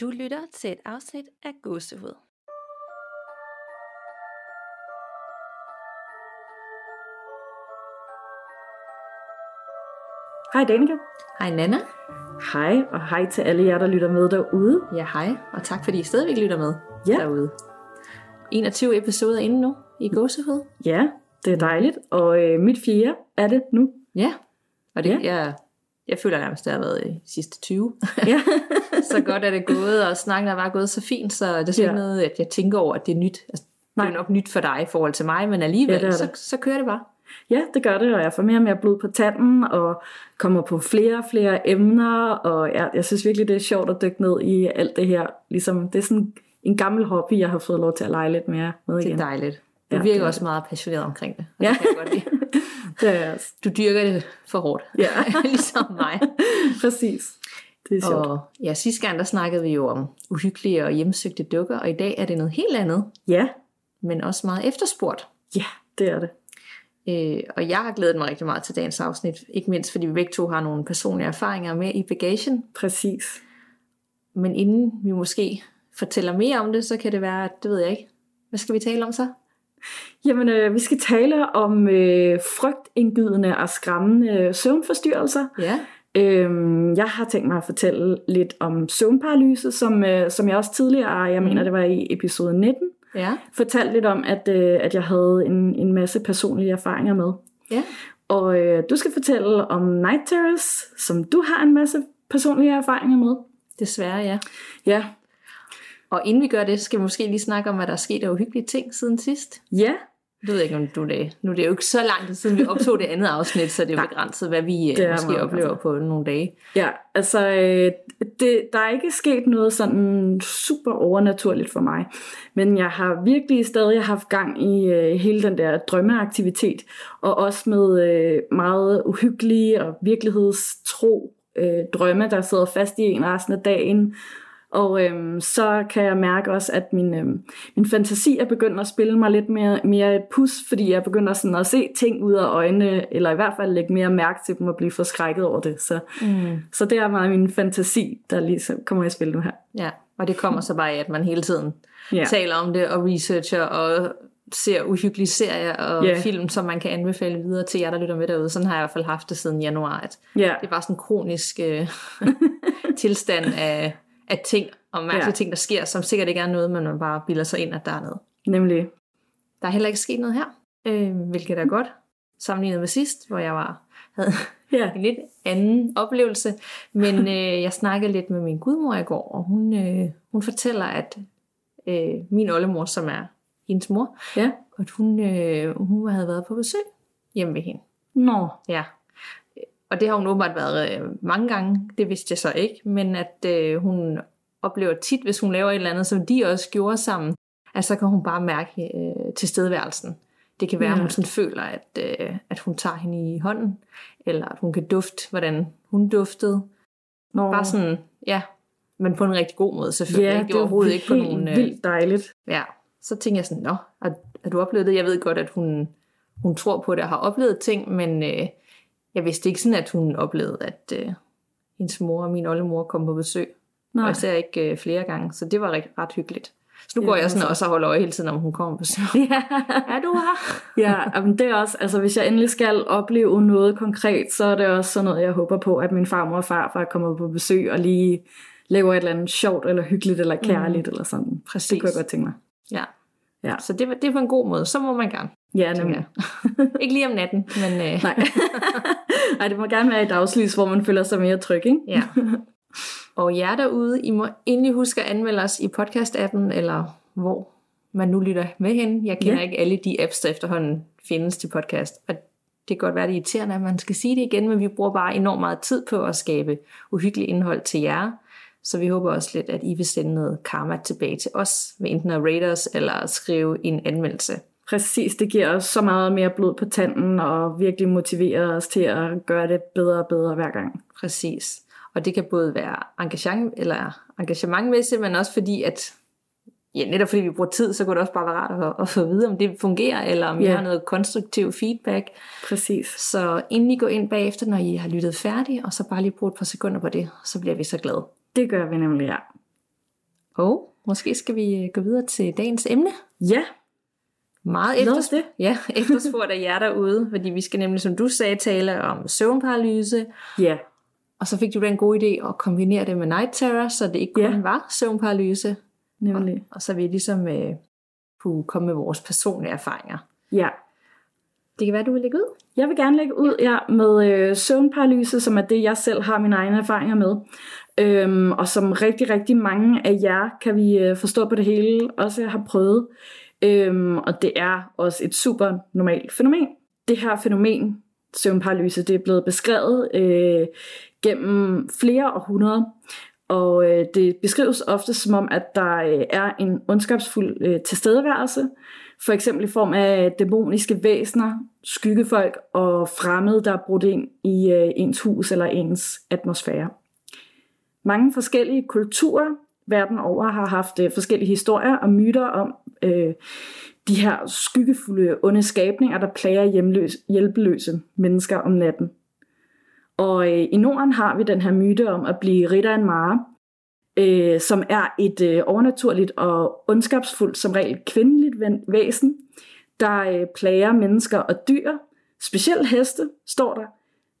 Du lytter til et afsnit af Gåsehud. Hej Danika. Hej Nana. Hej, og hej til alle jer, der lytter med derude. Ja, hej. Og tak fordi I stadigvæk lytter med Ja. derude. 21 episoder inde nu i Gåsehud. Ja, det er dejligt, og øh, mit fjerde er det nu. Ja. Og det, Ja. jeg, jeg føler nærmest, at det har været i de sidste 20. Ja, så godt er det gået, og snakken er bare gået så fint, så det er slet Ja. noget, at jeg tænker over, at det er nyt. Altså, det er nok nyt for dig i forhold til mig, men alligevel, Ja, det er så, det. så kører det bare. ja, det gør det, og jeg får mere og mere blod på tanden, og kommer på flere og flere emner, og ja, jeg synes virkelig, det er sjovt at dykke ned i alt det her. Ligesom, det er sådan en gammel hobby, jeg har fået lov til at lege lidt mere med Det er igen. dejligt. Du Ja, virker det også meget passioneret omkring det. Ja. det kan jeg godt lide. Det er jeg også. Du dyrker det for hårdt. Ja. ligesom mig. Præcis. Det er sjovt. Og ja, sidste gang der snakkede vi jo om uhyggelige og hjemsøgte dukker, og i dag er det noget helt andet, Ja, men også meget efterspurgt. ja, det er det. Øh, og jeg har glædet mig rigtig meget til dagens afsnit, ikke mindst fordi vi begge to har nogle personlige erfaringer med i bagagen. Præcis. Men inden vi måske fortæller mere om det, så kan det være, at det ved jeg ikke. Hvad skal vi tale om så? Jamen, øh, vi skal tale om øh, frygtindgydende og skræmmende søvnforstyrrelser. Ja, Øhm, jeg har tænkt mig at fortælle lidt om søvnparalyse, som, øh, som jeg også tidligere, jeg mener det var i episode 19, ja, fortalte lidt om, at, øh, at jeg havde en, en masse personlige erfaringer med. ja. Og øh, du skal fortælle om night terrors, som du har en masse personlige erfaringer med. Desværre, ja. Ja, Og inden vi gør det, skal vi måske lige snakke om, hvad der er sket af uhyggelige ting siden sidst. ja, Du ved ikke, om du det. Nu er det jo ikke så lang tid siden, vi optog det andet afsnit, så det er jo begrænset, hvad vi Det det er måske meget oplever på nogle dage. Ja, altså øh, det, der er ikke sket noget sådan super overnaturligt for mig, men jeg har virkelig stadig haft gang i øh, hele den der drømmeaktivitet, og også med øh, meget uhyggelige og virkelighedstro øh, drømme, der sidder fast i en resten af dagen. Og øhm, så kan jeg mærke også, at min, øhm, min fantasi er begyndt at spille mig lidt mere, mere et pus, fordi jeg begynder sådan at se ting ud af øjnene, eller i hvert fald lægge mere mærke til dem og blive forskrækket over det. Så, Mm. så det er meget min fantasi, der lige så kommer i spil nu her. Ja, og det kommer så bare af, at man hele tiden Ja, taler om det og researcher og ser uhyggelige serier og yeah. film, som man kan anbefale videre til jer, der lytter med derude. Sådan har jeg i hvert fald haft det siden januar. At ja, det bare sådan en kronisk øh, tilstand af, af ting og mærkelige Ja. ting, der sker, som sikkert ikke er noget, men man bare bilder sig ind, at der er noget. nemlig. Der er heller ikke sket noget her, øh, hvilket er godt, sammenlignet med sidst, hvor jeg var havde Ja, en lidt anden oplevelse. Men øh, jeg snakkede lidt med min gudmor i går, og hun, øh, hun fortæller, at øh, min oldemor, som er hendes mor, ja. at hun, øh, hun havde været på besøg hjemme ved hende. Nå, Ja. Og det har hun åbenbart været øh, mange gange, det vidste jeg så ikke, men at øh, hun oplever tit, hvis hun laver et eller andet, som de også gjorde sammen, at så kan hun bare mærke øh, tilstedeværelsen. Det kan være, Ja. at hun sådan føler, at, øh, at hun tager hende i hånden, eller at hun kan dufte, hvordan hun duftede. Nå. Bare sådan, ja, men på en rigtig god måde selvfølgelig. ja, ikke? det var overhovedet ikke på nogen... Øh, vildt dejligt. Ja, så tænker jeg sådan, nå, har, har du oplevet det? Jeg ved godt, at hun, hun tror på det og har oplevet ting, men øh, jeg vidste ikke sådan, at hun oplevede, at øh, hendes mor og min oldemor kom på besøg. Nej. Og især ikke øh, flere gange, så det var ret, ret hyggeligt. Så nu Ja, går jeg sådan altså. også og holder øje hele tiden, om hun kommer på besøg. Ja, er du her? ja men det er også, altså hvis jeg endelig skal opleve noget konkret, så er det også sådan noget, jeg håber på, at min farmor og farfar kommer på besøg og lige laver et eller andet sjovt, eller hyggeligt, eller kærligt, mm. eller sådan. Præcis. Det kunne jeg godt tænke mig. Ja. Ja. Så det, var- det er på en god måde. Så må man gerne. Ja, nemlig. ikke lige om natten, men øh, Nej. Nej, det må gerne være i dagslys, hvor man føler sig mere tryg, ikke? Ja. Og jer derude, I må endelig huske at anmelde os i podcast-appen, eller hvor man nu lytter med hen. Jeg kender Ja. ikke alle de apps, der efterhånden findes til podcast. Og det kan godt være, det er irriterende, at man skal sige det igen, men vi bruger bare enormt meget tid på at skabe uhyggeligt indhold til jer. Så vi håber også lidt, at I vil sende noget karma tilbage til os, ved enten at rate os, eller skrive en anmeldelse. Præcis, det giver os så meget mere blod på tanden, og virkelig motiverer os til at gøre det bedre og bedre hver gang. Præcis. Og det kan både være engagement, eller engagementmæssigt, men også fordi, at ja, netop fordi vi bruger tid, så kunne det også bare være rart at, at få at vide, om det fungerer, eller om I Ja. har noget konstruktiv feedback. Præcis. Så inden I går ind bagefter, når I har lyttet færdigt, og så bare lige bruge et par sekunder på det, så bliver vi så glade. Det gør vi nemlig, ja. Og måske skal vi gå videre til dagens emne. Ja, Meget efterspurgt, det. ja, efterspurgt af jer derude, fordi vi skal nemlig, som du sagde, tale om søvnparalyse, ja, og så fik du den gode idé at kombinere det med night terror, så det ikke kun Ja. var søvnparalyse, nemlig. og så vi ligesom øh, kunne komme med vores personlige erfaringer. Ja. Det kan være, du vil lægge ud. Jeg vil gerne lægge ud ja, med øh, søvnparalyse, som er det, jeg selv har mine egne erfaringer med. Øhm, og som rigtig, rigtig mange af jer, kan vi øh, forstå på det hele, også har prøvet. Øhm, og det er også et super normalt fænomen. Det her fænomen, søvnparalyse, det er blevet beskrevet øh, gennem flere århundreder. Og øh, det beskrives ofte som om, at der øh, er en ondskabsfuld øh, tilstedeværelse, for eksempel i form af dæmoniske væsener, skyggefolk og fremmede, der er brudt ind i øh, ens hus eller ens atmosfære. Mange forskellige kulturer verden over har haft øh, forskellige historier og myter om øh, de her skyggefulde onde skabninger, der plager hjemløse, hjælpeløse mennesker om natten. Og øh, i Norden har vi den her myte om at blive ritter en mare, øh, som er et øh, overnaturligt og ondskabsfuldt, som regel kvindeligt væsen, der øh, plager mennesker og dyr, specielt heste, står der,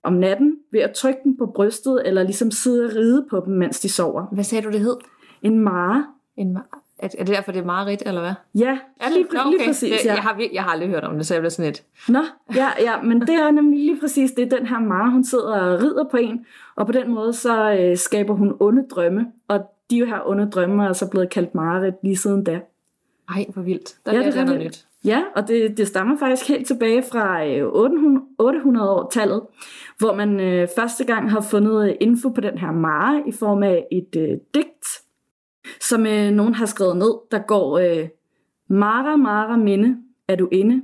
om natten ved at trykke dem på brystet, eller ligesom sidde og ride på dem, mens de sover. Hvad sagde du, det hed? En mare. En ma- er, er det derfor, det er meget rigt, eller hvad? Ja, Er lige, Nå, lige præcis. Det, Ja. jeg, har, jeg har aldrig hørt om det, så jeg bliver sådan lidt... Nå, ja, ja, men det er nemlig lige præcis det, den her Mara, hun sidder og rider på en, og på den måde så øh, skaber hun onde drømme, og de her onde drømme er så blevet kaldt mareridt lige siden da. Ej, hvor vildt. Der Ja, det det er noget nyt. Ja, og det, det stammer faktisk helt tilbage fra øh, 800 800-tallet, hvor man øh, første gang har fundet øh, info på den her mare i form af et øh, digt, som øh, nogen har skrevet ned, der går øh, Mara, Mara, minde, er du inde,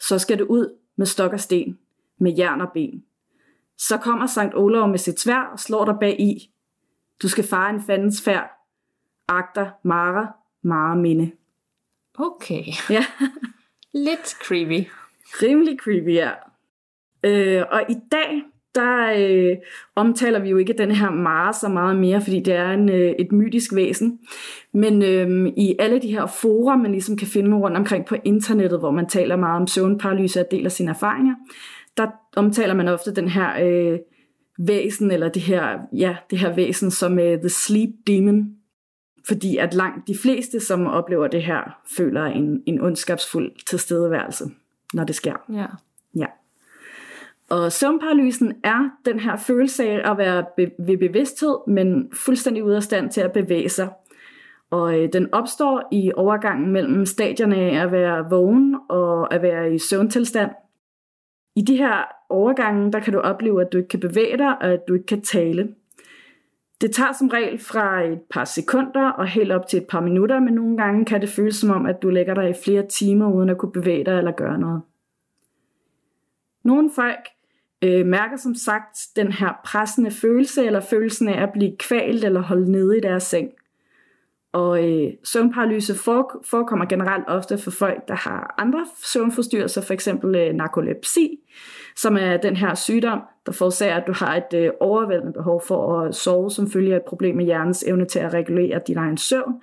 så skal du ud med stok og sten, med jern og ben. Så kommer Sankt Olav med sit svær og slår dig bag i. Du skal fare en fandens færd. Agter, Mara, Mara, minde. Okay. Ja. Lidt creepy. Rimelig creepy, ja. Øh, og i dag, der øh, omtaler vi jo ikke den her Mara så meget mere, fordi det er en, øh, et mytisk væsen. Men øh, i alle de her fora, man ligesom kan finde rundt omkring på internettet, hvor man taler meget om søvnparalyse og deler sine erfaringer, der omtaler man ofte den her øh, væsen, eller det her, ja, det her væsen som øh, The Sleep Demon. Fordi at langt de fleste, som oplever det her, føler en, en ondskabsfuld tilstedeværelse, når det sker. Ja. Ja. Og søvnparalysen er den her følelse af at være be- ved bevidsthed, men fuldstændig ude af stand til at bevæge sig. Og øh, den opstår i overgangen mellem stadierne af at være vågen og at være i søvntilstand. I de her overgange, der kan du opleve, at du ikke kan bevæge dig, og at du ikke kan tale. Det tager som regel fra et par sekunder og helt op til et par minutter, men nogle gange kan det føles som om, at du lægger dig i flere timer uden at kunne bevæge dig eller gøre noget. Nogle folk øh, mærker som sagt den her pressende følelse, eller følelsen af at blive kvalt eller holdt nede i deres seng. Og øh, søvnparalyse forekommer generelt ofte for folk, der har andre søvnforstyrrelser, f.eks. Øh, narkolepsi, som er den her sygdom, der forårsager, at du har et øh, overvældende behov for at sove, som følger et problem med hjernens evne til at regulere din egen søvn,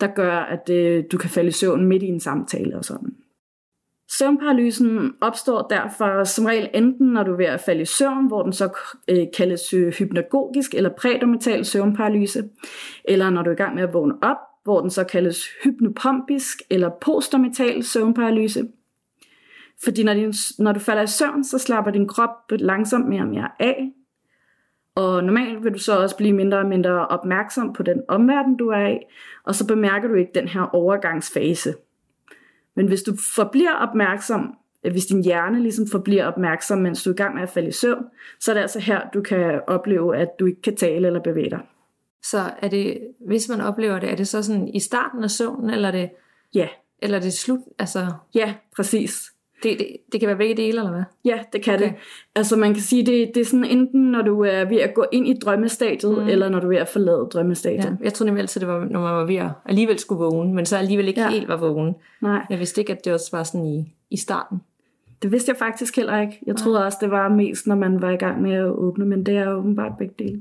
der gør, at øh, du kan falde i søvn midt i en samtale og sådan. Søvnparalysen opstår derfor som regel enten, når du er ved at falde i søvn, hvor den så øh, kaldes øh, hypnagogisk eller prædomital søvnparalyse, eller når du er i gang med at vågne op, hvor den så kaldes hypnopompisk eller postdormital søvnparalyse. Fordi når, din, når du falder i søvn, så slapper din krop langsomt mere og mere af, og normalt vil du så også blive mindre og mindre opmærksom på den omverden, du er i, og så bemærker du ikke den her overgangsfase. Men hvis du forbliver opmærksom, øh, hvis din hjerne ligesom forbliver opmærksom, mens du er i gang med at falde i søvn, så er det altså her, du kan opleve, at du ikke kan tale eller bevæge dig. Så er det, hvis man oplever det, er det så sådan i starten af søvnen, eller er det, Ja, eller er det slut? Altså, ja, præcis. Det, det, det kan være begge dele, eller hvad? Ja, det kan Okay. det. Altså man kan sige, det, det er sådan enten, når du er ved at gå ind i drømmestadiet, mm. eller når du er ved at forlade drømmestadiet. Ja. Jeg troede nemlig altid, det var, når man var ved at alligevel skulle vågne, men så alligevel ikke Ja. helt var vågen. Nej, Jeg vidste ikke, at det også var sådan i, i starten. det vidste jeg faktisk heller ikke. Jeg troede også, det var mest, når man var i gang med at åbne, men det er åbenbart begge dele.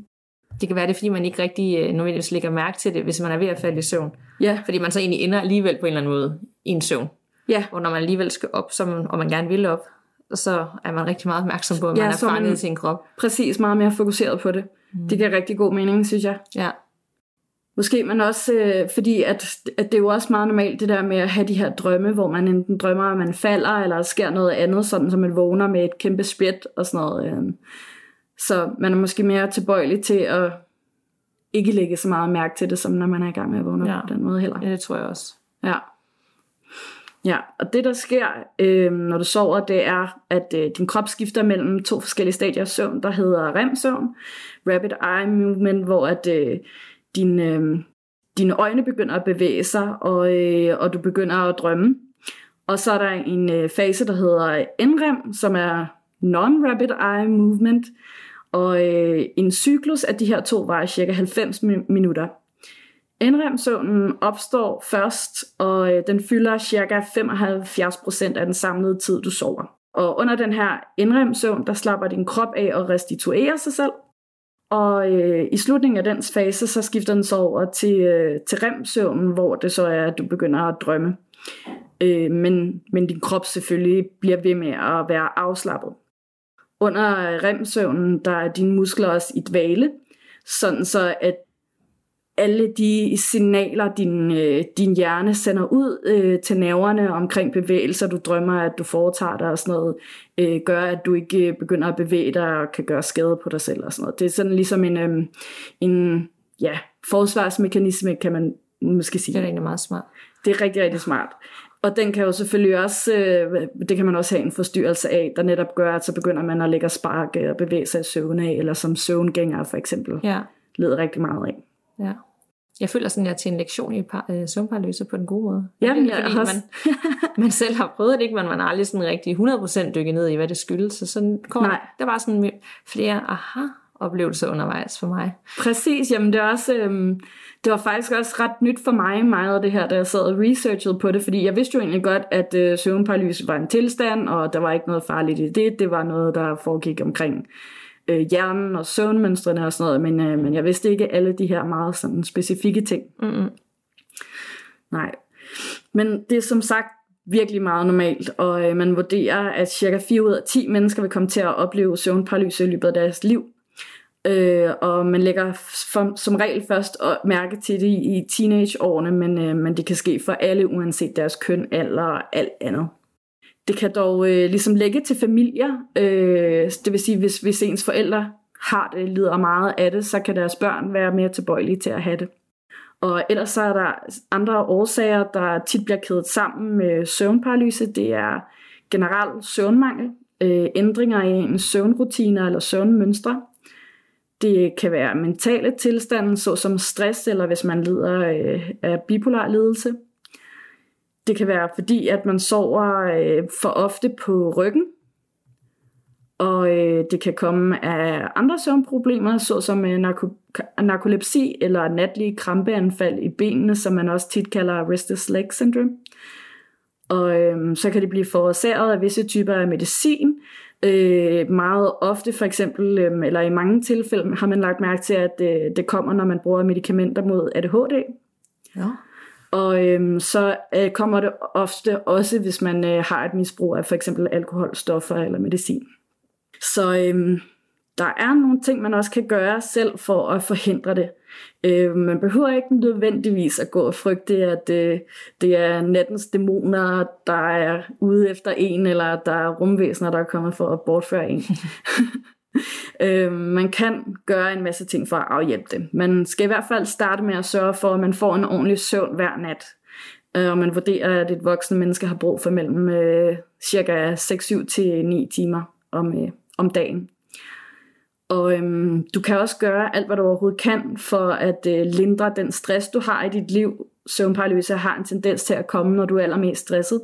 Det kan være, det er, fordi man ikke rigtig øh, nødvendigvis lægger mærke til det, hvis man er ved at falde i søvn. Ja, Fordi man så egentlig ender alligevel på en eller anden måde i en søvn. Ja, Og når man alligevel skal op, som, og man gerne vil op, så er man rigtig meget opmærksom på, at Ja, man er fanget i sin krop. præcis meget mere fokuseret på det. Mm. Det giver rigtig god mening, synes jeg. Ja, Måske man også, øh, fordi at, at det er jo også meget normalt det der med at have de her drømme, hvor man enten drømmer, at man falder, eller der sker noget andet, sådan som man vågner med et kæmpe spjæt og sådan noget. Øh. Så man er måske mere tilbøjelig til at ikke lægge så meget mærke til det, som når man er i gang med at vågne ja. på den måde heller. ja, det tror jeg også. Ja. Ja, og det der sker, øh, når du sover, det er, at øh, din krop skifter mellem to forskellige stadier af søvn, der hedder REM-søvn, Rapid Eye Movement, hvor at øh, din, øh, dine øjne begynder at bevæge sig, og, øh, og du begynder at drømme. Og så er der en øh, fase, der hedder NREM, som er Non-Rapid Eye Movement, og øh, en cyklus af de her to varer cirka 90 mi- minutter. NREM-søvnen opstår først, og øh, den fylder ca. 75% af den samlede tid, du sover. Og under den her NREM-søvn, der slapper din krop af og restituerer sig selv. Og øh, i slutningen af dens fase, så skifter den så over til, øh, til remsøvnen, hvor det så er, at du begynder at drømme. Øh, men, men din krop selvfølgelig bliver ved med at være afslappet. Under REM-søvnen, der er dine muskler også i dvale, sådan så at alle de signaler, din, øh, din hjerne sender ud øh, til nerverne omkring bevægelser, du drømmer, at du foretager dig og sådan noget, øh, gør, at du ikke øh, begynder at bevæge dig og kan gøre skade på dig selv og sådan noget. Det er sådan ligesom en, øh, en ja, forsvarsmekanisme, kan man måske sige. Det er egentlig meget smart. Det er rigtig, rigtig smart. Og den kan jo selvfølgelig også, øh, det kan man også have en forstyrrelse af, der netop gør, at så begynder man at lægge og sparke og bevæge sig i søvn af, eller som søvngænger for eksempel, Ja, leder rigtig meget af. ja. Jeg føler sådan, at jeg er til en lektion i par, øh, søvnparalyse på den gode måde. Jamen, Det er fordi, også. man, man selv har prøvet det, ikke? men man har aldrig sådan rigtig 100% dykket ned i, hvad det skyldes. Så sådan kommer, Nej. der var sådan flere aha-oplevelser undervejs for mig. Præcis, jamen det er også, øhm, det var faktisk også ret nyt for mig meget af det her, da jeg sad og researchede på det, fordi jeg vidste jo egentlig godt, at øh, søvnparalyse var en tilstand, og der var ikke noget farligt i det, det var noget, der foregik omkring øh, hjernen og søvnmønstrene og sådan noget, men, øh, men jeg vidste ikke alle de her meget sådan specifikke ting. Mm-mm. Nej. Men det er som sagt virkelig meget normalt, og øh, man vurderer, at cirka 4 ud af 10 mennesker vil komme til at opleve søvnparalyse i løbet af deres liv. Øh, og man lægger for, som regel først og mærke til det i, i teenageårene, men, øh, men det kan ske for alle, uanset deres køn, alder og alt andet. Det kan dog øh, ligesom lægge til familier, øh, det vil sige, hvis, hvis ens forældre har det, lider meget af det, så kan deres børn være mere tilbøjelige til at have det. Og ellers så er der andre årsager, der tit bliver kædet sammen med søvnparalyse. Det er generel søvnmangel, øh, ændringer i ens søvnrutiner eller søvnmønstre. Det kan være mentale tilstande, såsom stress, eller hvis man lider øh, af bipolar lidelse. Det kan være fordi, at man sover øh, for ofte på ryggen, og øh, det kan komme af andre søvnproblemer, såsom øh, narko- narkolepsi eller natlige krampeanfald i benene, som man også tit kalder restless leg syndrome. Og øh, så kan det blive forårsaget af visse typer af medicin. Øh, meget ofte for eksempel, øh, eller i mange tilfælde, har man lagt mærke til, at øh, det kommer, når man bruger medicamenter mod ADHD. Ja. Og øhm, så øh, kommer det ofte også, hvis man øh, har et misbrug af for eksempel alkohol, stoffer eller medicin. Så øhm, der er nogle ting, man også kan gøre selv for at forhindre det. Øh, man behøver ikke nødvendigvis at gå og frygte, at øh, det er nattens dæmoner, der er ude efter en, eller der er rumvæsener, der er kommet for at bortføre en. Øh, man kan gøre en masse ting for at afhjælpe det. Man skal i hvert fald starte med at sørge for, at man får en ordentlig søvn hver nat. Øh, og man vurderer, at et voksne menneske har brug for mellem øh, cirka 6-7 til 9 timer om, øh, om dagen. Og øhm, du kan også gøre alt, hvad du overhovedet kan, for at øh, lindre den stress, du har i dit liv. Søvnparalyse har en tendens til at komme, når du er allermest stresset.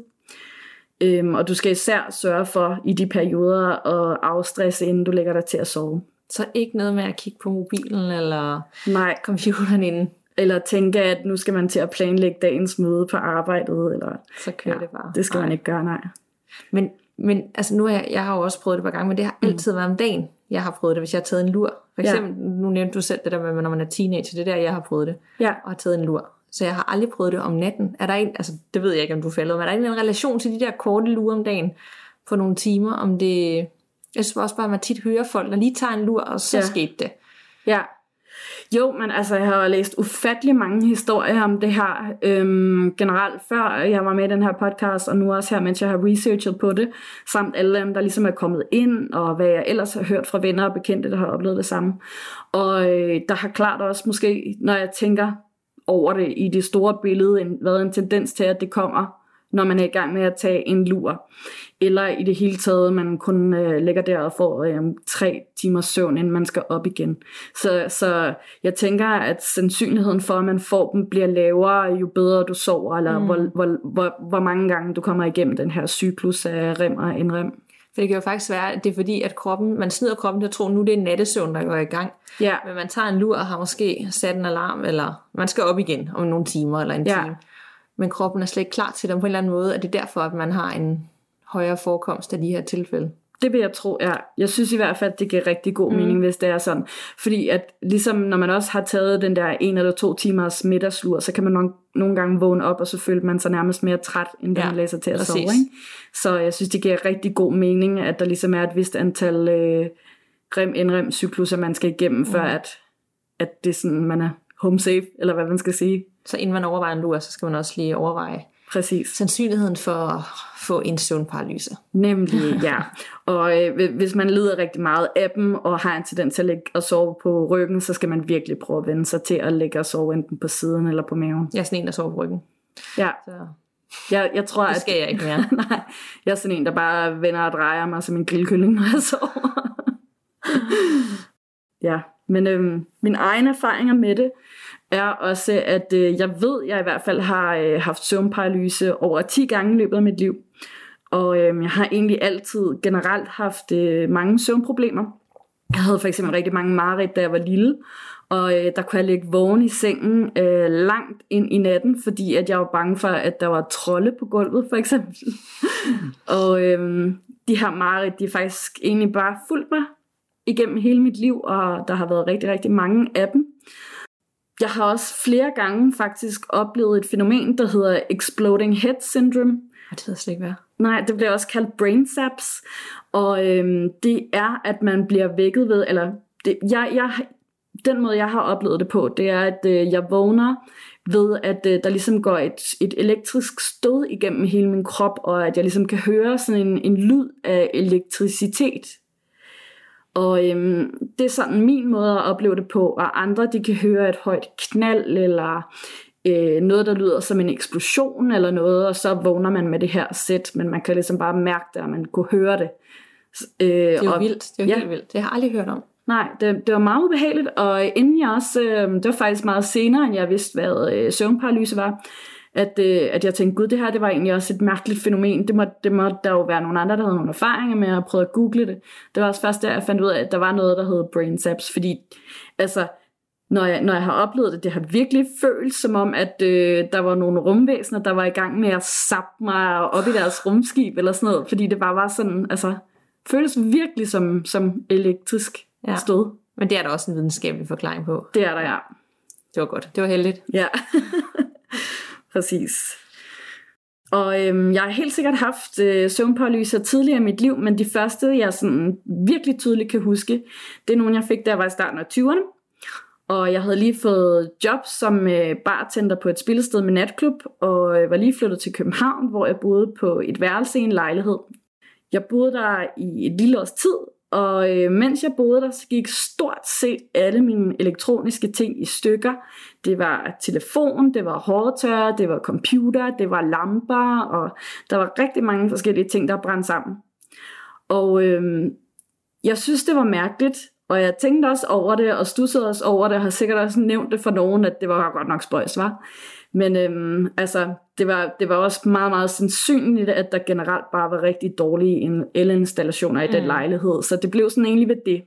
Øhm, og du skal især sørge for i de perioder at afstresse, inden du lægger dig til at sove. Så ikke noget med at kigge på mobilen eller Nej, computeren inden, eller tænke, at nu skal man til at planlægge dagens møde på arbejdet, eller så kører det bare. det skal Nej. man ikke gøre, nej. Men, men altså nu er jeg, jeg har jo også prøvet det på gang, men det har altid været om dagen, jeg har prøvet det, hvis jeg har taget en lur, for eksempel, ja. nu nævnte du selv det der med, når man er teenager, det er der, jeg har prøvet det, Ja. og har taget en lur. Så jeg har aldrig prøvet det om natten. Er der en, altså det ved jeg ikke, om du falder, men er der en, relation til de der korte lure om dagen på nogle timer, om det... Jeg synes også bare, at man tit hører folk, der lige tager en lur, og så Ja. ja. skete det. Ja. Jo, men altså, jeg har jo læst ufattelig mange historier om det her øhm, generelt, før jeg var med i den her podcast, og nu også her, mens jeg har researchet på det, samt alle dem, der ligesom er kommet ind, og hvad jeg ellers har hørt fra venner og bekendte, der har oplevet det samme. Og øh, der har klart også måske, når jeg tænker over det i det store billede, en, været en tendens til, at det kommer, når man er i gang med at tage en lur. Eller i det hele taget, man kun øh, ligger der og får øh, tre timers søvn, inden man skal op igen. Så, så jeg tænker, at sandsynligheden for, at man får dem, bliver lavere, jo bedre du sover, eller mm. hvor, hvor, hvor, hvor mange gange du kommer igennem den her cyklus af rem og indrem. For det kan jo faktisk være, at det er fordi, at kroppen, man snider kroppen til at tro, nu det er nattesøvn, der går i gang. Ja, Men man tager en lur og har måske sat en alarm, eller man skal op igen om nogle timer eller en Ja. time. Men kroppen er slet ikke klar til det på en eller anden måde, at det er derfor, at man har en højere forekomst af de her tilfælde. Det vil jeg tro, ja. Jeg synes i hvert fald, at det giver rigtig god mening, hvis det er sådan. Fordi at ligesom når man også har taget den der en eller to timers middagslur, så kan man nogle, nogle gange vågne op, og så føler man sig nærmest mere træt, end da Ja, man læser til at præcis. sove. Ikke? Så jeg synes, det giver rigtig god mening, at der ligesom er et vist antal øh, rem-indrem cykluser, man skal igennem, før at, at det er sådan, man er home safe, eller hvad man skal sige. Så inden man overvejer en lur, så skal man også lige overveje Præcis. sandsynligheden for at få en søvnparalyse. Nemlig, ja. Og øh, hvi- hvis man lider rigtig meget af dem, og har en tendens til at ligge og sove på ryggen, så skal man virkelig prøve at vende sig til at ligge og sove enten på siden eller på maven. Jeg er sådan en, der sover på ryggen. Ja, Så jeg, jeg tror, det at... skal jeg ikke mere. Nej, jeg er sådan en, der bare vender og drejer mig som en grillkylling, når jeg sover. ja, men øhm, mine egne erfaringer med det er også, at øh, jeg ved, jeg i hvert fald har øh, haft søvnparalyse over 10 gange i løbet af mit liv. Og øh, jeg har egentlig altid generelt haft øh, mange søvnproblemer. Jeg havde for eksempel rigtig mange mareridt, da jeg var lille, og øh, der kunne jeg ligge vågen i sengen øh, langt ind i natten, fordi at jeg var bange for, at der var trolde på gulvet, for eksempel. og øh, de her mareridt, de er faktisk egentlig bare fulgt mig igennem hele mit liv, og der har været rigtig, rigtig mange af dem. Jeg har også flere gange faktisk oplevet et fænomen, der hedder Exploding Head Syndrome, det ved jeg slet ikke, hvad. Nej, det bliver også kaldt brain saps, og øhm, det er, at man bliver vækket ved, eller det, jeg, jeg, den måde, jeg har oplevet det på, det er, at øh, jeg vågner ved, at øh, der ligesom går et, et elektrisk stød igennem hele min krop, og at jeg ligesom kan høre sådan en, en lyd af elektricitet. Og øhm, det er sådan min måde at opleve det på, og andre de kan høre et højt knald, eller øh, noget, der lyder som en eksplosion eller noget, og så vågner man med det her sæt, men man kan ligesom bare mærke det, og man kunne høre det. Øh, Det er jo og, vildt. Det er jo ja. helt vildt. Det har jeg aldrig hørt om. Nej, det, det var meget ubehageligt, og inden jeg også, øh, det var faktisk meget senere, end jeg vidste, hvad øh, søvnparalyse var, at, øh, at jeg tænkte, gud, det her det var egentlig også et mærkeligt fænomen. Det må, det må der jo være nogle andre, der havde nogle erfaringer med at prøve at google det. Det var også først der, jeg fandt ud af, at der var noget, der hed brain saps, fordi altså, når jeg, når jeg har oplevet det, det har virkelig følt som om, at øh, der var nogle rumvæsener, der var i gang med at sappe mig op i deres rumskib eller sådan noget, fordi det bare var sådan, altså, føles virkelig som, som elektrisk. Ja. stød. Men det er der også en videnskabelig forklaring på. Det er der, ja. Det var godt. Det var heldigt. Ja, præcis. Og øhm, jeg har helt sikkert haft øh, søvnparalyser tidligere i mit liv, men de første, jeg sådan virkelig tydeligt kan huske, det er nogle, jeg fik, da jeg var i starten af 20'erne. Og jeg havde lige fået job som øh, bartender på et spillested med natklub, og øh, var lige flyttet til København, hvor jeg boede på et værelse i en lejlighed. Jeg boede der i et lille års tid, og øh, mens jeg boede der, så gik stort set alle mine elektroniske ting i stykker. Det var telefon, det var hårdtørre, det var computer, det var lamper, og der var rigtig mange forskellige ting, der brændte sammen. Og øh, jeg synes, det var mærkeligt, og jeg tænkte også over det, og stussede også over det, og har sikkert også nævnt det for nogen, at det var godt nok spøjs, var. Men øhm, altså, det var, det var også meget, meget sandsynligt, at der generelt bare var rigtig dårlige elinstallationer i den Mm. lejlighed, så det blev sådan egentlig ved det.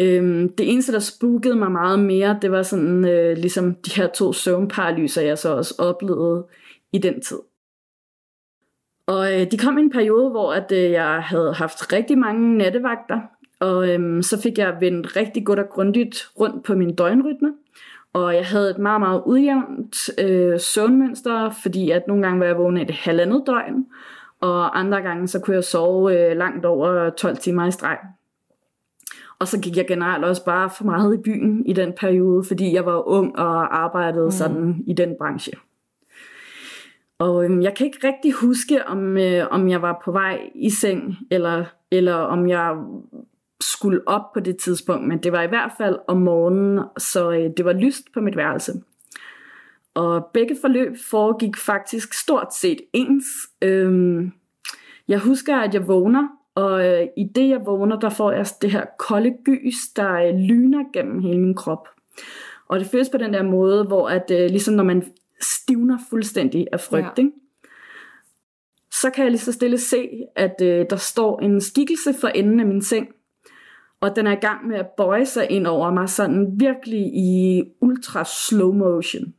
Øhm, det eneste, der spookede mig meget mere, det var sådan øh, ligesom de her to søvnparalyser, jeg så også oplevede i den tid. Og øh, de kom i en periode, hvor at, øh, jeg havde haft rigtig mange nattevagter, Og øhm, så fik jeg vendt rigtig godt og grundigt rundt på min døgnrytme. Og jeg havde et meget, meget ujævnt øh, søvnmønster, fordi at nogle gange var jeg vågen et halvandet døgn, og andre gange så kunne jeg sove øh, langt over 12 timer i streg. Og så gik jeg generelt også bare for meget i byen i den periode, fordi jeg var ung og arbejdede mm. sådan i den branche. Og øhm, jeg kan ikke rigtig huske, om, øh, om jeg var på vej i seng, eller, eller om jeg skulle op på det tidspunkt, men det var i hvert fald om morgenen, så øh, det var lyst på mit værelse. Og begge forløb foregik faktisk stort set ens. Øhm, jeg husker, at jeg vågner, og øh, i det jeg vågner, der får jeg det her kolde gys, der øh, lyner gennem hele min krop. Og det føles på den der måde, hvor at, øh, ligesom når man stivner fuldstændig af frygt, ja. ikke? så kan jeg lige så stille se, at øh, der står en skikkelse for enden af min seng, og den er i gang med at bøje sig ind over mig, sådan virkelig i ultra slow motion.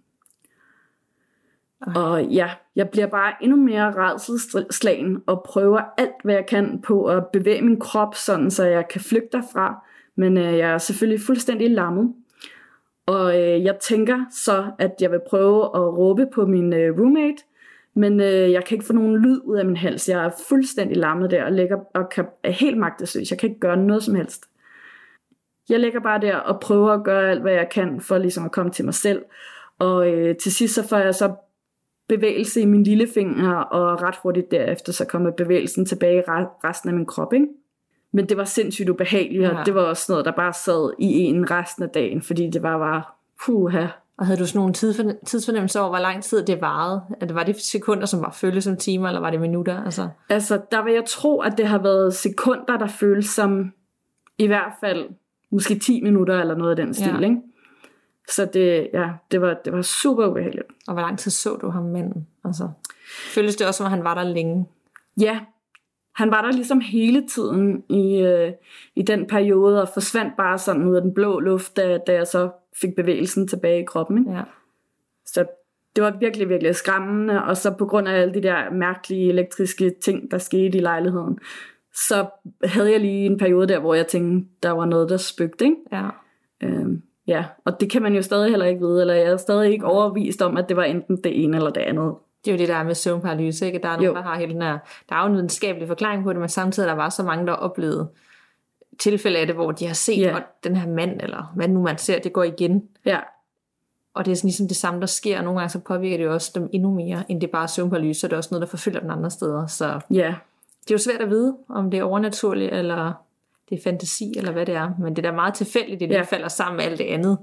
Okay. Og ja, jeg bliver bare endnu mere redselslagen og prøver alt, hvad jeg kan på at bevæge min krop, sådan så jeg kan flygte derfra. Men øh, jeg er selvfølgelig fuldstændig lammet. Og øh, jeg tænker så, at jeg vil prøve at råbe på min øh, roommate, men øh, jeg kan ikke få nogen lyd ud af min hals. Jeg er fuldstændig lammet der og, ligger, og kan, er helt magtesløs. Jeg kan ikke gøre noget som helst. Jeg ligger bare der og prøver at gøre alt, hvad jeg kan for ligesom at komme til mig selv. Og øh, til sidst så får jeg så bevægelse i min lillefinger, og ret hurtigt derefter så kommer bevægelsen tilbage i resten af min krop. Ikke? Men det var sindssygt ubehageligt, og ja. det var også noget, der bare sad i en resten af dagen, fordi det var bare, puha. Og havde du sådan nogle tidsfornemmelser over, hvor lang tid det varede? At var det sekunder, som var føltes som timer, eller var det minutter? Altså? altså, der vil jeg tro, at det har været sekunder, der føles som i hvert fald måske 10 minutter, eller noget af den stil, ja. ikke? Så det, ja, det, var, det var super ubehageligt. Og hvor lang tid så du ham manden? Altså, føltes det også, som han var der længe? Ja, han var der ligesom hele tiden i, øh, i den periode, og forsvandt bare sådan ud af den blå luft, da, da jeg så fik bevægelsen tilbage i kroppen. Ikke? Ja. Så det var virkelig, virkelig skræmmende, og så på grund af alle de der mærkelige elektriske ting, der skete i lejligheden, så havde jeg lige en periode der, hvor jeg tænkte, der var noget, der spøgte. Ikke? Ja. Øhm, ja, og det kan man jo stadig heller ikke vide, eller jeg er stadig ikke overvist om, at det var enten det ene eller det andet. Det er jo det der med søvnparalyse, ikke? Der er nogen, jo. der har hele den her... Der er jo en videnskabelig forklaring på det, men samtidig der var så mange, der oplevede tilfælde af det, hvor de har set, ja. at den her mand, eller hvad nu man ser, det går igen. Ja. Og det er sådan ligesom det samme, der sker, og nogle gange så påvirker det jo også dem endnu mere, end det bare søvnparalyse, så det er også noget, der forfølger den andre steder. Så ja. det er jo svært at vide, om det er overnaturligt, eller det er fantasi, eller hvad det er. Men det er da meget tilfældigt, det ja. falder sammen med alt det andet.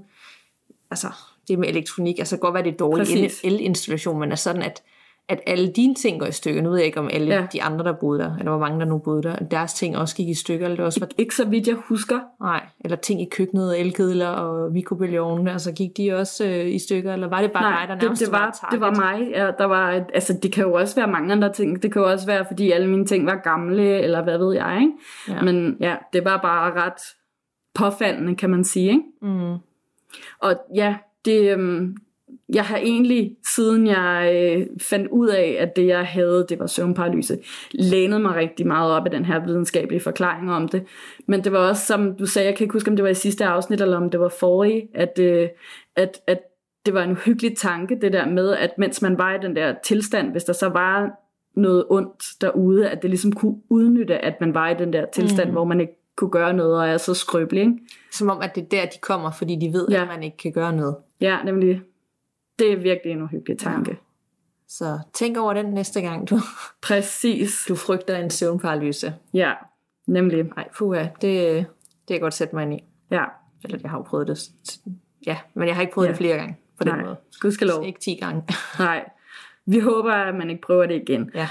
Altså, det med elektronik, altså godt være det er dårlig elinstallation, men er sådan, at at alle dine ting går i stykker. Nu ved jeg ikke, om alle ja. de andre, der boede der, eller hvor mange der nu boede der, deres ting også gik i stykker. Eller det også var... Ik- ikke så vidt jeg husker. Nej, eller ting i køkkenet, elkedler og mikrobølgeovne, altså gik de også øh, i stykker, eller var det bare Nej, dig, der nærmest det, det var, var det var mig. Ja, der var, altså, det kan jo også være mange andre ting. Det kan jo også være, fordi alle mine ting var gamle, eller hvad ved jeg. Ikke? Ja. Men ja, det var bare ret påfaldende, kan man sige. Ikke? Mm. Og ja, det, øhm, jeg har egentlig, siden jeg øh, fandt ud af, at det jeg havde, det var søvnparalyse, lænet mig rigtig meget op af den her videnskabelige forklaring om det. Men det var også, som du sagde, jeg kan ikke huske, om det var i sidste afsnit, eller om det var forrige, at, øh, at, at det var en hyggelig tanke, det der med, at mens man var i den der tilstand, hvis der så var noget ondt derude, at det ligesom kunne udnytte, at man var i den der tilstand, mm. hvor man ikke kunne gøre noget, og er så skrøbelig. Ikke? Som om, at det er der, de kommer, fordi de ved, ja. at man ikke kan gøre noget. Ja, nemlig det er virkelig en uhyggelig tanke. Ja. Så tænk over den næste gang, du, Præcis. du frygter en søvnparalyse. Ja, nemlig. Nej, puha, det, det kan godt sætte mig ind i. Ja. Eller jeg har jo prøvet det. Ja, men jeg har ikke prøvet ja. det flere gange på den Nej. måde. Gudskelov. Ikke 10 gange. Nej. Vi håber, at man ikke prøver det igen. Ja.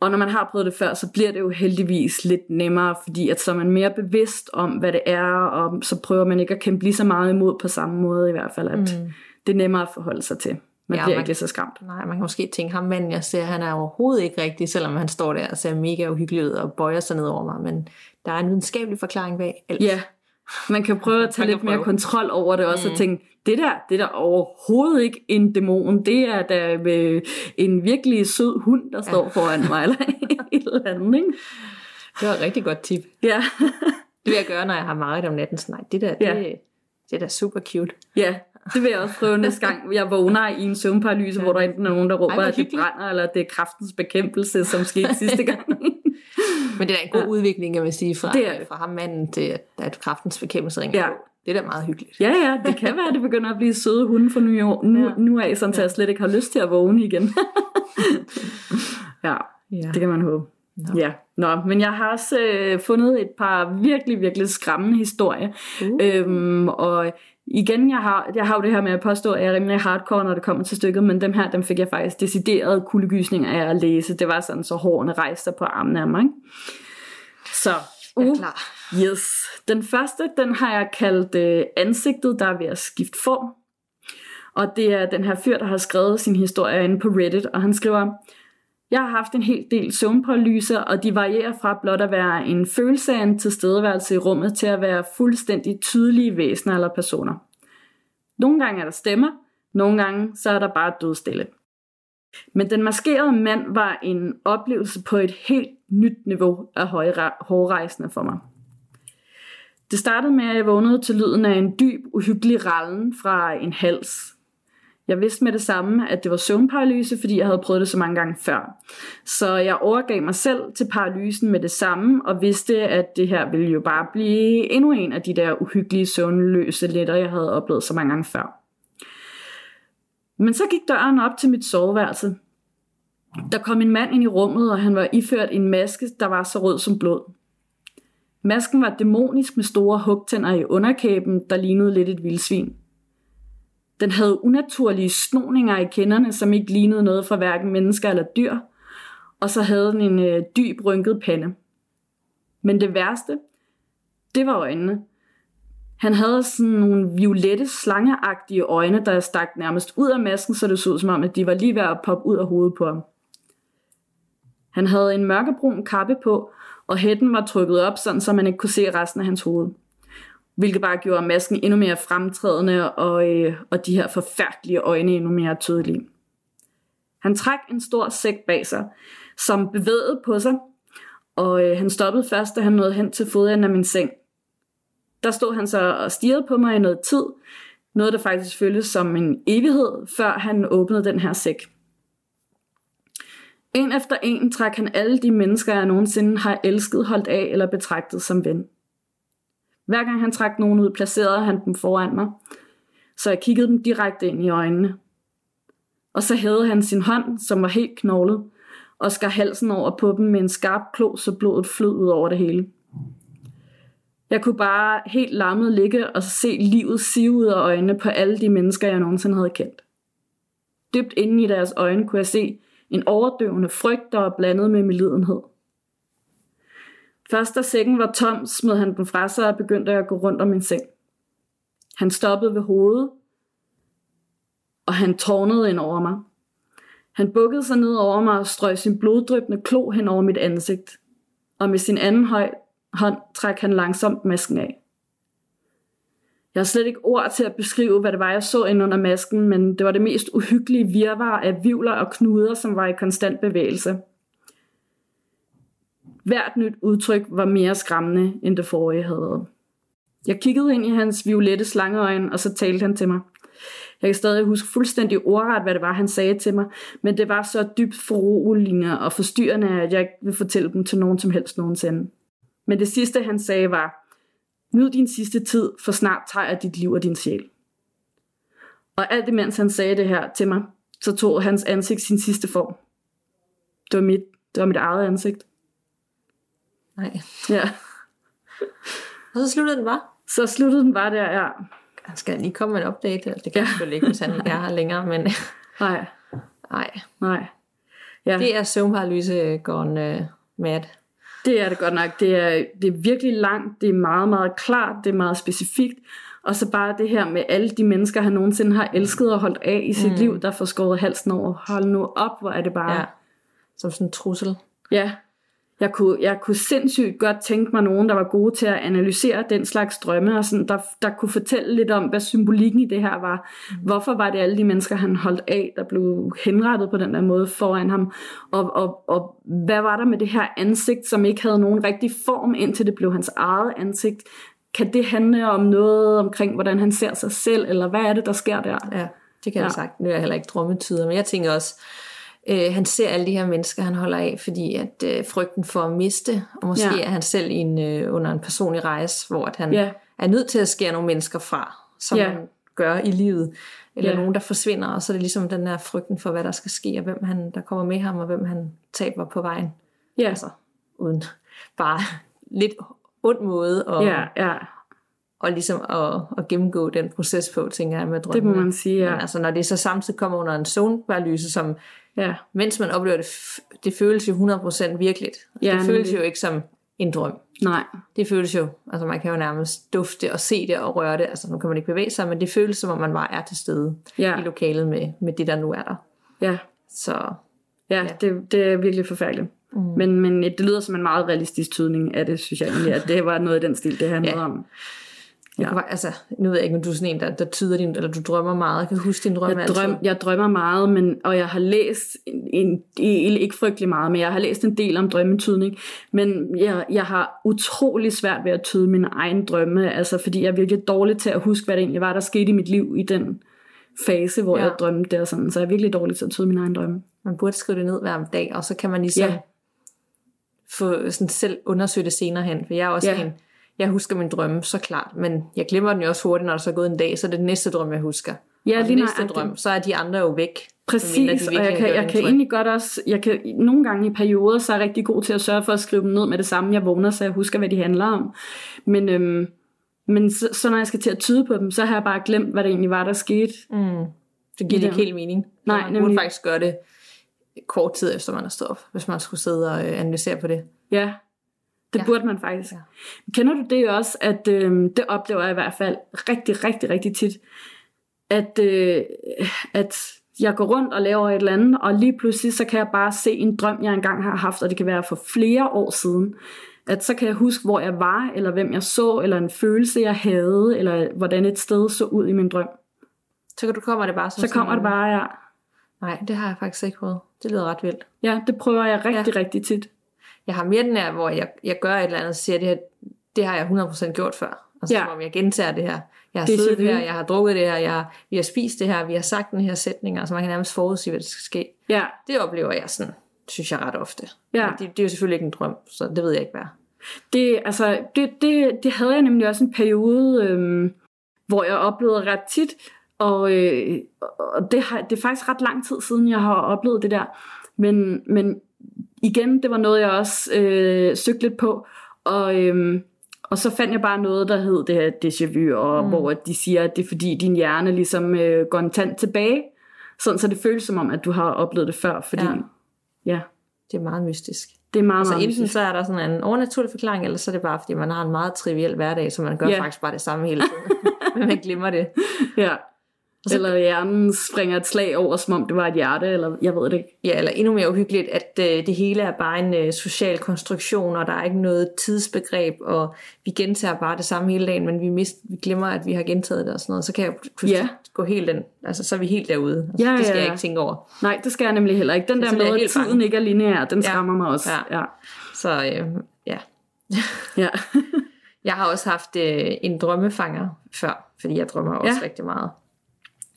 Og når man har prøvet det før, så bliver det jo heldigvis lidt nemmere, fordi at så er man mere bevidst om, hvad det er, og så prøver man ikke at kæmpe lige så meget imod på samme måde i hvert fald, at mm det er nemmere at forholde sig til. Man ja, bliver man, ikke lige så skræmt. Nej, man kan måske tænke, ham manden jeg ser, han er overhovedet ikke rigtig, selvom han står der og ser mega uhyggelig ud og bøjer sig ned over mig. Men der er en videnskabelig forklaring bag alt. Ja, man kan prøve at tage lidt mere kontrol over det også, mm. og tænke, det der, det der overhovedet ikke en dæmon, det er da øh, en virkelig sød hund, der står ja. foran mig, eller et eller andet, ikke? Det var et rigtig godt tip. Ja. Det vil jeg gøre, når jeg har meget om natten. Så nej, det der, Ja. det, det er da super cute. Ja, det vil jeg også prøve næste gang, jeg vågner i en søvnparalyse, ja. hvor der enten er nogen, der råber, hvor at det brænder, eller det er kraftens bekæmpelse, som skete sidste gang. Men det er en god ja. udvikling, kan man sige, fra, Det er fra ham manden til, at er kraftens bekæmpelse ringer Ja. på. Det er da meget hyggeligt. ja, ja, det kan være, at det begynder at blive søde hunde for nu, nu, Ja. nu af, sådan, så jeg slet ikke har lyst til at vågne igen. ja, Ja. det kan man håbe. Nå. Ja, Nå, men jeg har også øh, fundet et par virkelig, virkelig skræmmende historier. Uh. Øhm, og igen, jeg har, jeg har jo det her med at påstå, at jeg er rimelig hardcore, når det kommer til stykket, men dem her, dem fik jeg faktisk decideret kuldegysninger af at læse. Det var sådan, så hårene rejste sig på armen af mig. Ikke? Så, Jeg er uh, klar. yes. Den første, den har jeg kaldt øh, ansigtet, der er ved at skifte form. Og det er den her fyr, der har skrevet sin historie inde på Reddit, og han skriver, jeg har haft en hel del søvnparalyser, og de varierer fra blot at være en følelse af en tilstedeværelse i rummet til at være fuldstændig tydelige væsener eller personer. Nogle gange er der stemmer, nogle gange så er der bare dødstille. Men den maskerede mand var en oplevelse på et helt nyt niveau af højre- hårrejsende for mig. Det startede med, at jeg vågnede til lyden af en dyb, uhyggelig rallen fra en hals. Jeg vidste med det samme, at det var søvnparalyse, fordi jeg havde prøvet det så mange gange før. Så jeg overgav mig selv til paralysen med det samme, og vidste, at det her ville jo bare blive endnu en af de der uhyggelige søvnløse letter, jeg havde oplevet så mange gange før. Men så gik døren op til mit soveværelse. Der kom en mand ind i rummet, og han var iført en maske, der var så rød som blod. Masken var dæmonisk med store hugtænder i underkæben, der lignede lidt et vildsvin. Den havde unaturlige snoninger i kinderne, som ikke lignede noget fra hverken mennesker eller dyr, og så havde den en øh, dyb rynket pande. Men det værste, det var øjnene. Han havde sådan nogle violette, slangeagtige øjne, der stak nærmest ud af masken, så det så ud som om, at de var lige ved at poppe ud af hovedet på ham. Han havde en mørkebrun kappe på, og hætten var trykket op, sådan så man ikke kunne se resten af hans hoved. Hvilket bare gjorde masken endnu mere fremtrædende, og, øh, og de her forfærdelige øjne endnu mere tydelige. Han trak en stor sæk bag sig, som bevægede på sig, og øh, han stoppede først, da han nåede hen til fodenden af min seng. Der stod han så og stirrede på mig i noget tid, noget der faktisk føltes som en evighed, før han åbnede den her sæk. En efter en trak han alle de mennesker, jeg nogensinde har elsket, holdt af eller betragtet som ven. Hver gang han trak nogen ud, placerede han dem foran mig, så jeg kiggede dem direkte ind i øjnene. Og så hævede han sin hånd, som var helt knoglet, og skar halsen over på dem med en skarp klo, så blodet flød ud over det hele. Jeg kunne bare helt lammet ligge og se livet sive ud af øjnene på alle de mennesker, jeg nogensinde havde kendt. Dybt inde i deres øjne kunne jeg se en overdøvende frygt, der var blandet med medlidenhed. Først da sækken var tom, smed han den fra sig og begyndte at gå rundt om min seng. Han stoppede ved hovedet, og han tårnede ind over mig. Han bukkede sig ned over mig og strøg sin bloddryppende klo hen over mit ansigt. Og med sin anden høj, hånd trak han langsomt masken af. Jeg har slet ikke ord til at beskrive, hvad det var, jeg så ind under masken, men det var det mest uhyggelige virvar af vivler og knuder, som var i konstant bevægelse. Hvert nyt udtryk var mere skræmmende, end det forrige havde været. Jeg kiggede ind i hans violette slangeøjne, og så talte han til mig. Jeg kan stadig huske fuldstændig ordret, hvad det var, han sagde til mig, men det var så dybt foruroligende og forstyrrende, at jeg ikke vil fortælle dem til nogen som helst nogensinde. Men det sidste, han sagde, var, Nyd din sidste tid, for snart tager jeg dit liv og din sjæl. Og alt imens han sagde det her til mig, så tog hans ansigt sin sidste form. Det var mit, det var mit eget ansigt. Nej. Ja. Og så sluttede den bare. Så sluttede den bare der, ja. Han skal lige komme med en update. Det kan ja. selvfølgelig ikke, hvis han ikke er her længere, men Nej, nej. nej. Ja, Det er søvnparalyse gone uh, mad. det er det godt nok. Det er, det er virkelig langt, det er meget, meget klart, det er meget specifikt. Og så bare det her med alle de mennesker, han nogensinde har elsket og holdt af i sit mm. liv, der får skåret halsen over. Hold nu op, hvor er det bare... Ja. Som sådan en trussel. Ja, jeg kunne, jeg kunne sindssygt godt tænke mig nogen, der var gode til at analysere den slags drømme, og sådan, der, der kunne fortælle lidt om, hvad symbolikken i det her var. Mm. Hvorfor var det alle de mennesker, han holdt af, der blev henrettet på den der måde foran ham? Og, og, og hvad var der med det her ansigt, som ikke havde nogen rigtig form, indtil det blev hans eget ansigt? Kan det handle om noget omkring, hvordan han ser sig selv, eller hvad er det, der sker der? Ja, det kan ja. jeg sagt. Nu er jeg heller ikke drømmetyder, men jeg tænker også, Øh, han ser alle de her mennesker, han holder af, fordi at øh, frygten for at miste, og måske ja. er han selv i en, øh, under en personlig rejse, hvor at han ja. er nødt til at skære nogle mennesker fra, som ja. han gør i livet, eller ja. nogen, der forsvinder, og så er det ligesom den her frygten for, hvad der skal ske, og hvem han, der kommer med ham, og hvem han taber på vejen. Ja. Altså, uden bare lidt ond måde at, ja, ja. og ligesom at, at gennemgå den proces på, tænker jeg med drømmene. Det må man sige, ja. Men altså, når det så samtidig kommer under en zoneparalyse, som Ja. Mens man oplever det, det føles jo 100% virkeligt. Ja, det føles jo ikke som en drøm. Nej. Det føles jo, altså man kan jo nærmest dufte og se det og røre det. Altså nu kan man ikke bevæge sig, men det føles som om man bare er til stede ja. i lokalet med, med det, der nu er der. Ja. Så. Ja, ja. Det, det er virkelig forfærdeligt. Mm. Men, men det lyder som en meget realistisk tydning af det, synes jeg egentlig, at det var noget af den stil, det handlede ja. om. Ja. Kan, altså, nu ved jeg ikke, om du er sådan en, der, der tyder din, eller du drømmer meget. Kan du huske din drøm? Jeg, drøm, jeg drømmer meget, men, og jeg har læst, en, en, ikke frygtelig meget, men jeg har læst en del om drømmetydning. Men jeg, jeg har utrolig svært ved at tyde min egen drømme, altså fordi jeg er virkelig dårlig til at huske, hvad det egentlig var, der skete i mit liv i den fase, hvor ja. jeg drømte der sådan. Så jeg er virkelig dårlig til at tyde min egen drømme. Man burde skrive det ned hver dag, og så kan man ligesom ja. få sådan selv undersøge det senere hen. For jeg er også ja. en jeg husker min drømme, så klart, men jeg glemmer den jo også hurtigt, når der så er gået en dag, så er det den næste drøm, jeg husker. Ja, og den næste drøm, så er de andre jo væk. Præcis, og jeg kan, jeg kan egentlig godt også, jeg kan nogle gange i perioder, så er jeg rigtig god til at sørge for at skrive dem ned med det samme, jeg vågner, så jeg husker, hvad de handler om. Men, øhm, men så, så når jeg skal til at tyde på dem, så har jeg bare glemt, hvad det egentlig var, der skete. Mm. Det giver ikke helt mening. Nej, man burde faktisk gøre det kort tid efter man er stået op, hvis man skulle sidde og øh, analysere på det. Ja, det ja. burde man faktisk. Ja. Kender du det også, at øh, det oplever jeg i hvert fald rigtig, rigtig, rigtig tit, at, øh, at jeg går rundt og laver et eller andet, og lige pludselig så kan jeg bare se en drøm, jeg engang har haft, og det kan være for flere år siden. At så kan jeg huske, hvor jeg var, eller hvem jeg så, eller en følelse, jeg havde, eller hvordan et sted så ud i min drøm. Så kan du kommer det bare sådan Så kommer det bare, ja. Nej, det har jeg faktisk ikke prøvet. Det lyder ret vildt. Ja, det prøver jeg rigtig, ja. rigtig tit. Jeg har mere den her, hvor jeg, jeg gør et eller andet og siger, det her, det har jeg 100% gjort før. Og så ja. om jeg gentager det her. Jeg har det siddet her, jeg har drukket det her, jeg har, vi har spist det her, vi har sagt den her sætning, altså man kan nærmest forudsige, hvad der skal ske. Ja. Det oplever jeg sådan, synes jeg ret ofte. Ja. det, det er jo selvfølgelig ikke en drøm, så det ved jeg ikke hvad. Det, altså, det, det, det havde jeg nemlig også en periode, øhm, hvor jeg oplevede ret tit, og, øh, og det, har, det er faktisk ret lang tid siden, jeg har oplevet det der. Men, men igen, det var noget, jeg også øh, søgte lidt på, og, øhm, og så fandt jeg bare noget, der hed det her déjà vu, og mm. hvor de siger, at det er fordi din hjerne ligesom øh, går en tand tilbage, sådan så det føles som om, at du har oplevet det før, fordi ja. ja. Det er meget mystisk. Det er meget, altså meget enten mystisk. så er der sådan en overnaturlig forklaring, eller så er det bare, fordi man har en meget triviel hverdag, så man gør ja. faktisk bare det samme hele tiden. Men man glemmer det. Ja. Så, eller hjernen springer et slag over, som om det var et hjerte, eller jeg ved det ikke. Ja, eller endnu mere uhyggeligt, at øh, det hele er bare en øh, social konstruktion, og der er ikke noget tidsbegreb, og vi gentager bare det samme hele dagen, men vi, mist, vi glemmer, at vi har gentaget det og sådan noget. Så kan jeg ja. gå helt den, altså så er vi helt derude. Altså, ja, det skal ja, ja. jeg ikke tænke over. Nej, det skal jeg nemlig heller ikke. Den der med, at tiden bange. ikke er lineær, den skræmmer ja. mig også. Ja. ja. Så øh, ja. ja. jeg har også haft øh, en drømmefanger før, fordi jeg drømmer også ja. rigtig meget.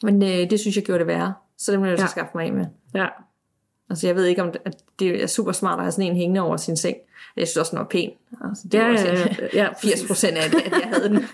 Men øh, det synes jeg gjorde det værre. Så det må jeg ja. så skaffe mig af med. Ja. Altså jeg ved ikke, om det, at det er super smart at have sådan en hængende over sin seng. Jeg synes også, den var pæn. Altså, det ja, var også ja, ja, ja, 80 procent af det, at jeg havde den.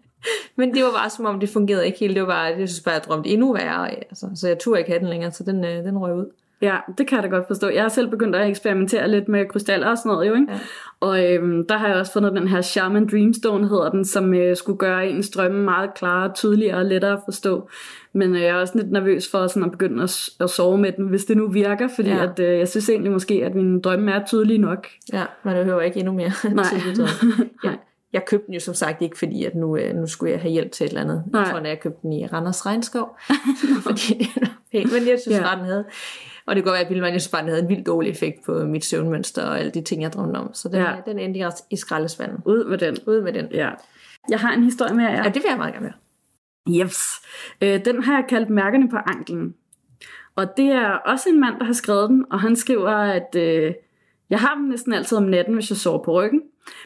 Men det var bare som om, det fungerede ikke helt. Det var bare, jeg synes bare, jeg drømte endnu værre. Altså, så jeg turde ikke have den længere, så den, øh, den røg ud. Ja, det kan jeg da godt forstå. Jeg har selv begyndt at eksperimentere lidt med krystaller og sådan noget, jo, ikke? Ja. Og øhm, der har jeg også fundet den her Shaman Dreamstone, hedder den, som øh, skulle gøre ens drømme meget klarere, tydeligere og lettere at forstå. Men øh, jeg er også lidt nervøs for sådan at begynde at, at sove med den, hvis det nu virker, fordi ja. at, øh, jeg synes egentlig måske, at min drømme er tydelig nok. Ja, men det hører ikke endnu mere Nej. tydeligt. ja. Jeg købte den jo som sagt ikke, fordi at nu, øh, nu skulle jeg have hjælp til et eller andet. Nej. Jeg tror, at jeg købte den i Randers Regnskov. fordi det pænt, men jeg synes ja. den havde. Og det går være, at Vilman bare havde en vildt dårlig effekt på mit søvnmønster og alle de ting, jeg drømte om. Så den, Ja. ja. den endte i- i skraldespanden. Ud med den. Ud med den. Ja. Jeg har en historie med jer. Ja, det vil jeg meget gerne høre. Yes. Øh, den har jeg kaldt Mærkerne på anklen. Og det er også en mand, der har skrevet den, og han skriver, at øh, jeg har dem næsten altid om natten, hvis jeg sover på ryggen.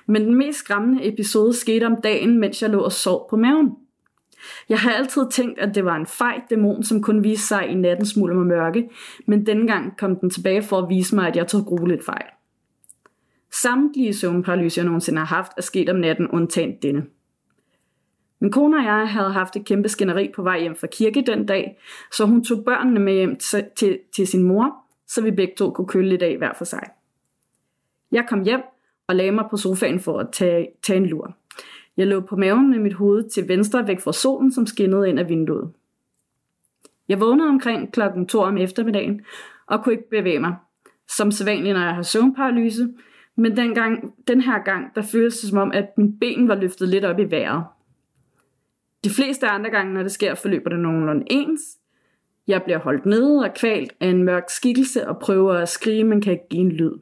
Men den mest skræmmende episode skete om dagen, mens jeg lå og sov på maven. Jeg har altid tænkt, at det var en fej dæmon, som kun viste sig i nattens mulm og mørke, men denne gang kom den tilbage for at vise mig, at jeg tog grueligt fejl. Samtlige søvnparalyser, jeg nogensinde har haft, er sket om natten, undtagen denne. Min kone og jeg havde haft et kæmpe skænderi på vej hjem fra kirke den dag, så hun tog børnene med hjem til, til, til sin mor, så vi begge to kunne køle lidt af hver for sig. Jeg kom hjem og lagde mig på sofaen for at tage, tage en lur. Jeg lå på maven med mit hoved til venstre væk fra solen, som skinnede ind af vinduet. Jeg vågnede omkring klokken 2 om eftermiddagen og kunne ikke bevæge mig, som sædvanligt, når jeg har søvnparalyse, men den, gang, den her gang, der føltes det som om, at mine ben var løftet lidt op i vejret. De fleste andre gange, når det sker, forløber det nogenlunde ens. Jeg bliver holdt nede og kvalt af en mørk skikkelse og prøver at skrige, men kan ikke give en lyd.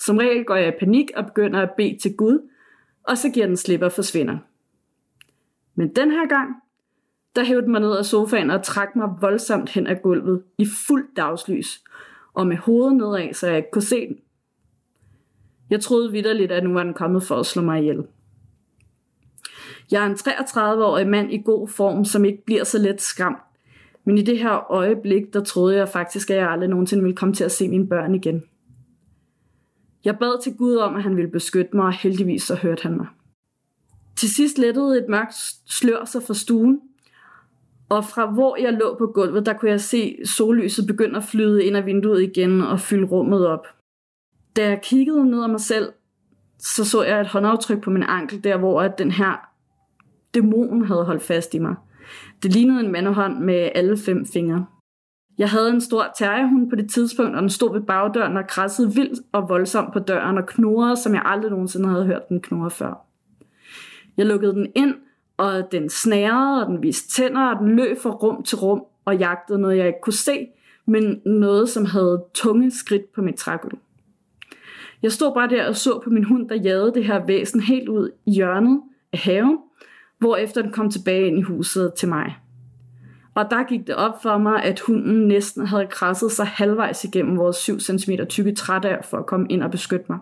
Som regel går jeg i panik og begynder at bede til Gud, og så giver den slip og forsvinder. Men den her gang, der hævde den mig ned af sofaen og trak mig voldsomt hen ad gulvet i fuld dagslys, og med hovedet nedad, så jeg ikke kunne se den. Jeg troede vidderligt, at nu var den kommet for at slå mig ihjel. Jeg er en 33-årig mand i god form, som ikke bliver så let skræmt. Men i det her øjeblik, der troede jeg faktisk, at jeg aldrig nogensinde ville komme til at se mine børn igen. Jeg bad til Gud om, at han ville beskytte mig, og heldigvis så hørte han mig. Til sidst lettede et mørkt slør sig fra stuen, og fra hvor jeg lå på gulvet, der kunne jeg se sollyset begynde at flyde ind af vinduet igen og fylde rummet op. Da jeg kiggede ned ad mig selv, så så jeg et håndaftryk på min ankel, der hvor at den her dæmon havde holdt fast i mig. Det lignede en mandehånd med alle fem fingre. Jeg havde en stor terrierhund på det tidspunkt, og den stod ved bagdøren og krassede vildt og voldsomt på døren og knurrede, som jeg aldrig nogensinde havde hørt den knurre før. Jeg lukkede den ind, og den snærede, og den viste tænder, og den løb fra rum til rum og jagtede noget, jeg ikke kunne se, men noget, som havde tunge skridt på mit trægulv. Jeg stod bare der og så på min hund, der jagede det her væsen helt ud i hjørnet af haven, hvorefter den kom tilbage ind i huset til mig. Og der gik det op for mig, at hunden næsten havde krasset sig halvvejs igennem vores 7 cm tykke trædør for at komme ind og beskytte mig.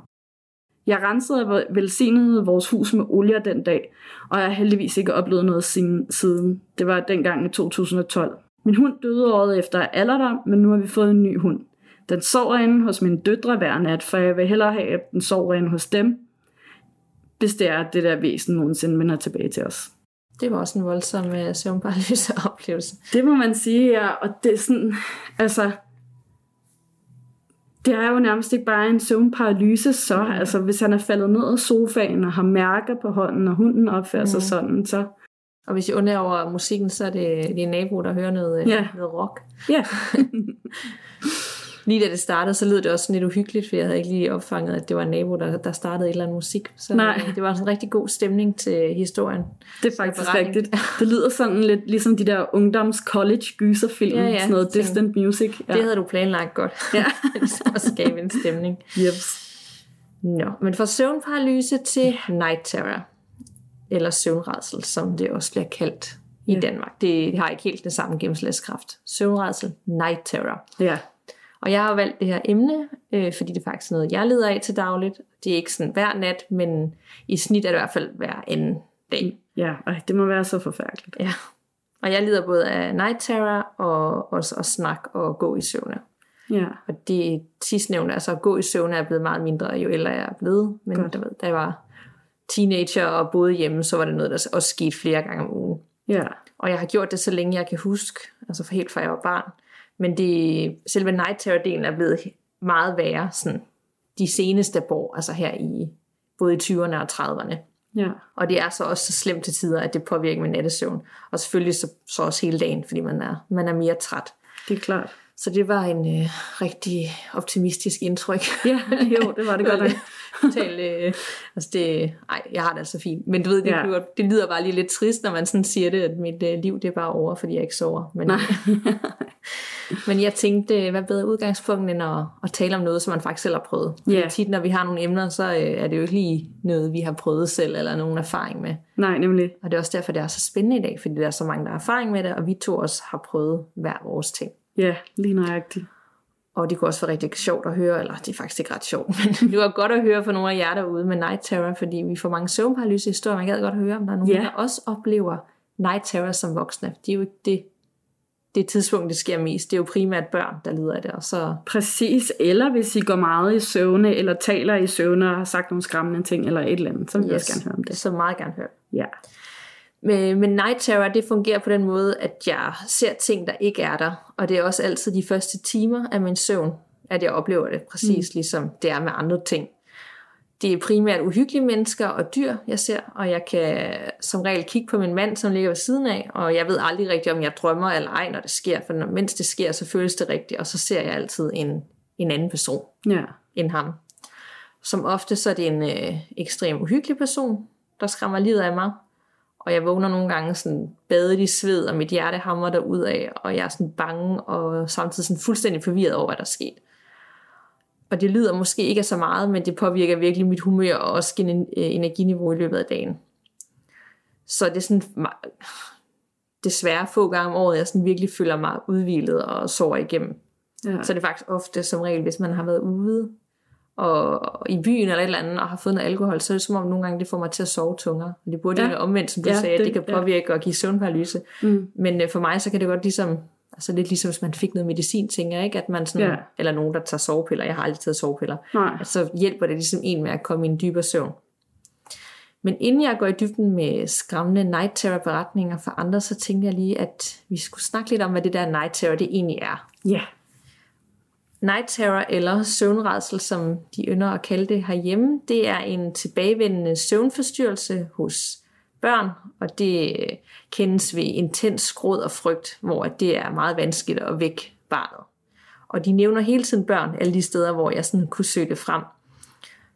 Jeg rensede og velsignede vores hus med olie den dag, og jeg har heldigvis ikke oplevet noget siden. Det var dengang i 2012. Min hund døde året efter alderdom, men nu har vi fået en ny hund. Den sover inde hos mine døtre hver nat, for jeg vil hellere have, at den sover inde hos dem, hvis det er, at det der væsen nogensinde vender tilbage til os. Det var også en voldsom uh, søvnparalyse oplevelse. Det må man sige, ja. Og det er sådan, altså... Det er jo nærmest ikke bare en søvnparalyse, så. Mm. Altså, hvis han er faldet ned af sofaen og har mærker på hånden, og hunden opfører mm. sig sådan, så... Og hvis I undrer over musikken, så er det din nabo, der hører noget, Ja. noget rock. Ja, Lige da det startede, så lød det også sådan lidt uhyggeligt, for jeg havde ikke lige opfanget, at det var en nabo, der, der startede et eller andet musik. Så Nej. øh, det var sådan en rigtig god stemning til historien. det er faktisk rigtigt. Det lyder sådan lidt ligesom de der ungdoms college gyserfilm, Ja, ja. sådan noget Sådan- distant music. Ja. Det havde du planlagt godt. Ja. at skabe en stemning. Jeps. Nå, men fra søvnparalyse til night terror, eller søvnredsel, som det også bliver kaldt i Ja. Danmark. Det, det har ikke helt den samme gennemslagskraft. Søvnredsel, night terror. Ja. Og jeg har valgt det her emne, øh, fordi det er faktisk noget, jeg lider af til dagligt. Det er ikke sådan hver nat, men i snit er det i hvert fald hver anden dag. Ja, Ej, det må være så forfærdeligt. Ja. Og jeg lider både af night terror og også at snak og gå i søvne. Ja. Og det sidstnævnte, altså at gå i søvne, er blevet meget mindre, jo ældre jeg er blevet. Men Godt. ved, da jeg var teenager og boede hjemme, så var det noget, der også skete flere gange om ugen. Ja. Og jeg har gjort det så længe jeg kan huske, altså for helt fra jeg var barn. Men det, selve night terror-delen er blevet meget værre sådan, de seneste år, altså her i både i 20'erne og 30'erne. Ja. Og det er så også så slemt til tider, at det påvirker min nattesøvn. Og selvfølgelig så, så også hele dagen, fordi man er, man er mere træt. Det er klart. Så det var en øh, rigtig optimistisk indtryk. Ja, jo, det var det godt. Total, øh, altså det, ej, jeg har det altså fint. Men du ved, det, Ja. ja. det lyder bare lige lidt trist, når man sådan siger det, at mit øh, liv det er bare over, fordi jeg ikke sover. Men, Nej. men jeg tænkte, hvad bedre udgangspunkt end at, at tale om noget, som man faktisk selv har prøvet. Ja. Fordi tit, når vi har nogle emner, så øh, er det jo ikke lige noget, vi har prøvet selv, eller nogen erfaring med. Nej, nemlig. Og det er også derfor, det er så spændende i dag, fordi der er så mange, der har erfaring med det, og vi to også har prøvet hver vores ting. Ja, lige nøjagtigt. Og det kunne også være rigtig sjovt at høre, eller det er faktisk ikke ret sjovt, men det var godt at høre for nogle af jer derude med night terror, fordi vi får mange søvnparalyse historier. Man gad godt høre, om der er nogen, Ja. der også oplever night terror som voksne. Det er jo ikke det, det tidspunkt, det sker mest. Det er jo primært børn, der lider af det. Og så, Præcis, eller hvis I går meget i søvne, eller taler i søvne og har sagt nogle skræmmende ting, eller et eller andet, så vil yes. jeg også gerne høre om det. Så meget gerne høre. Ja. Men, men night terror, det fungerer på den måde, at jeg ser ting, der ikke er der. Og det er også altid de første timer af min søvn, at jeg oplever det. Præcis mm. ligesom det er med andre ting. Det er primært uhyggelige mennesker og dyr, jeg ser. Og jeg kan som regel kigge på min mand, som ligger ved siden af. Og jeg ved aldrig rigtigt, om jeg drømmer eller ej, når det sker. For når, mens det sker, så føles det rigtigt. Og så ser jeg altid en, en anden person Ja. end ham. Som ofte så er det en øh, ekstrem uhyggelig person, der skræmmer livet af mig. Og jeg vågner nogle gange sådan badet i sved, og mit hjerte hammer der ud af, og jeg er sådan bange, og samtidig sådan fuldstændig forvirret over, hvad der er sket. Og det lyder måske ikke så meget, men det påvirker virkelig mit humør og også øh, energiniveau i løbet af dagen. Så det er sådan desværre få gange om året, jeg sådan virkelig føler mig udvilet og sover igennem. ja. Så er det faktisk ofte som regel, hvis man har været ude og, og i byen eller et eller andet, og har fået noget alkohol, så er det som om nogle gange, det får mig til at sove tungere. Og det burde Ja. ja. være omvendt, som du Ja, ja, sagde, at det- det kan ja. påvirke og give søvnparalyse. Mm. Men øh, for mig, så kan det godt ligesom, altså lidt ligesom, hvis man fik noget medicin, tænker jeg ikke, at man sådan, Ja. eller nogen, der tager sovepiller, jeg har aldrig taget sovepiller, Nej. så hjælper det ligesom en med at komme i en dybere søvn. Men inden jeg går i dybden med skræmmende night terror beretninger for andre, så tænkte jeg lige, at vi skulle snakke lidt om, hvad det der night terror det egentlig er. Ja. Night terror eller søvnredsel, som de ynder at kalde det herhjemme, det er en tilbagevendende søvnforstyrrelse hos børn, og det kendes ved intens gråd og frygt, hvor det er meget vanskeligt at vække barnet. Og de nævner hele tiden børn, alle de steder, hvor jeg sådan kunne søge det frem.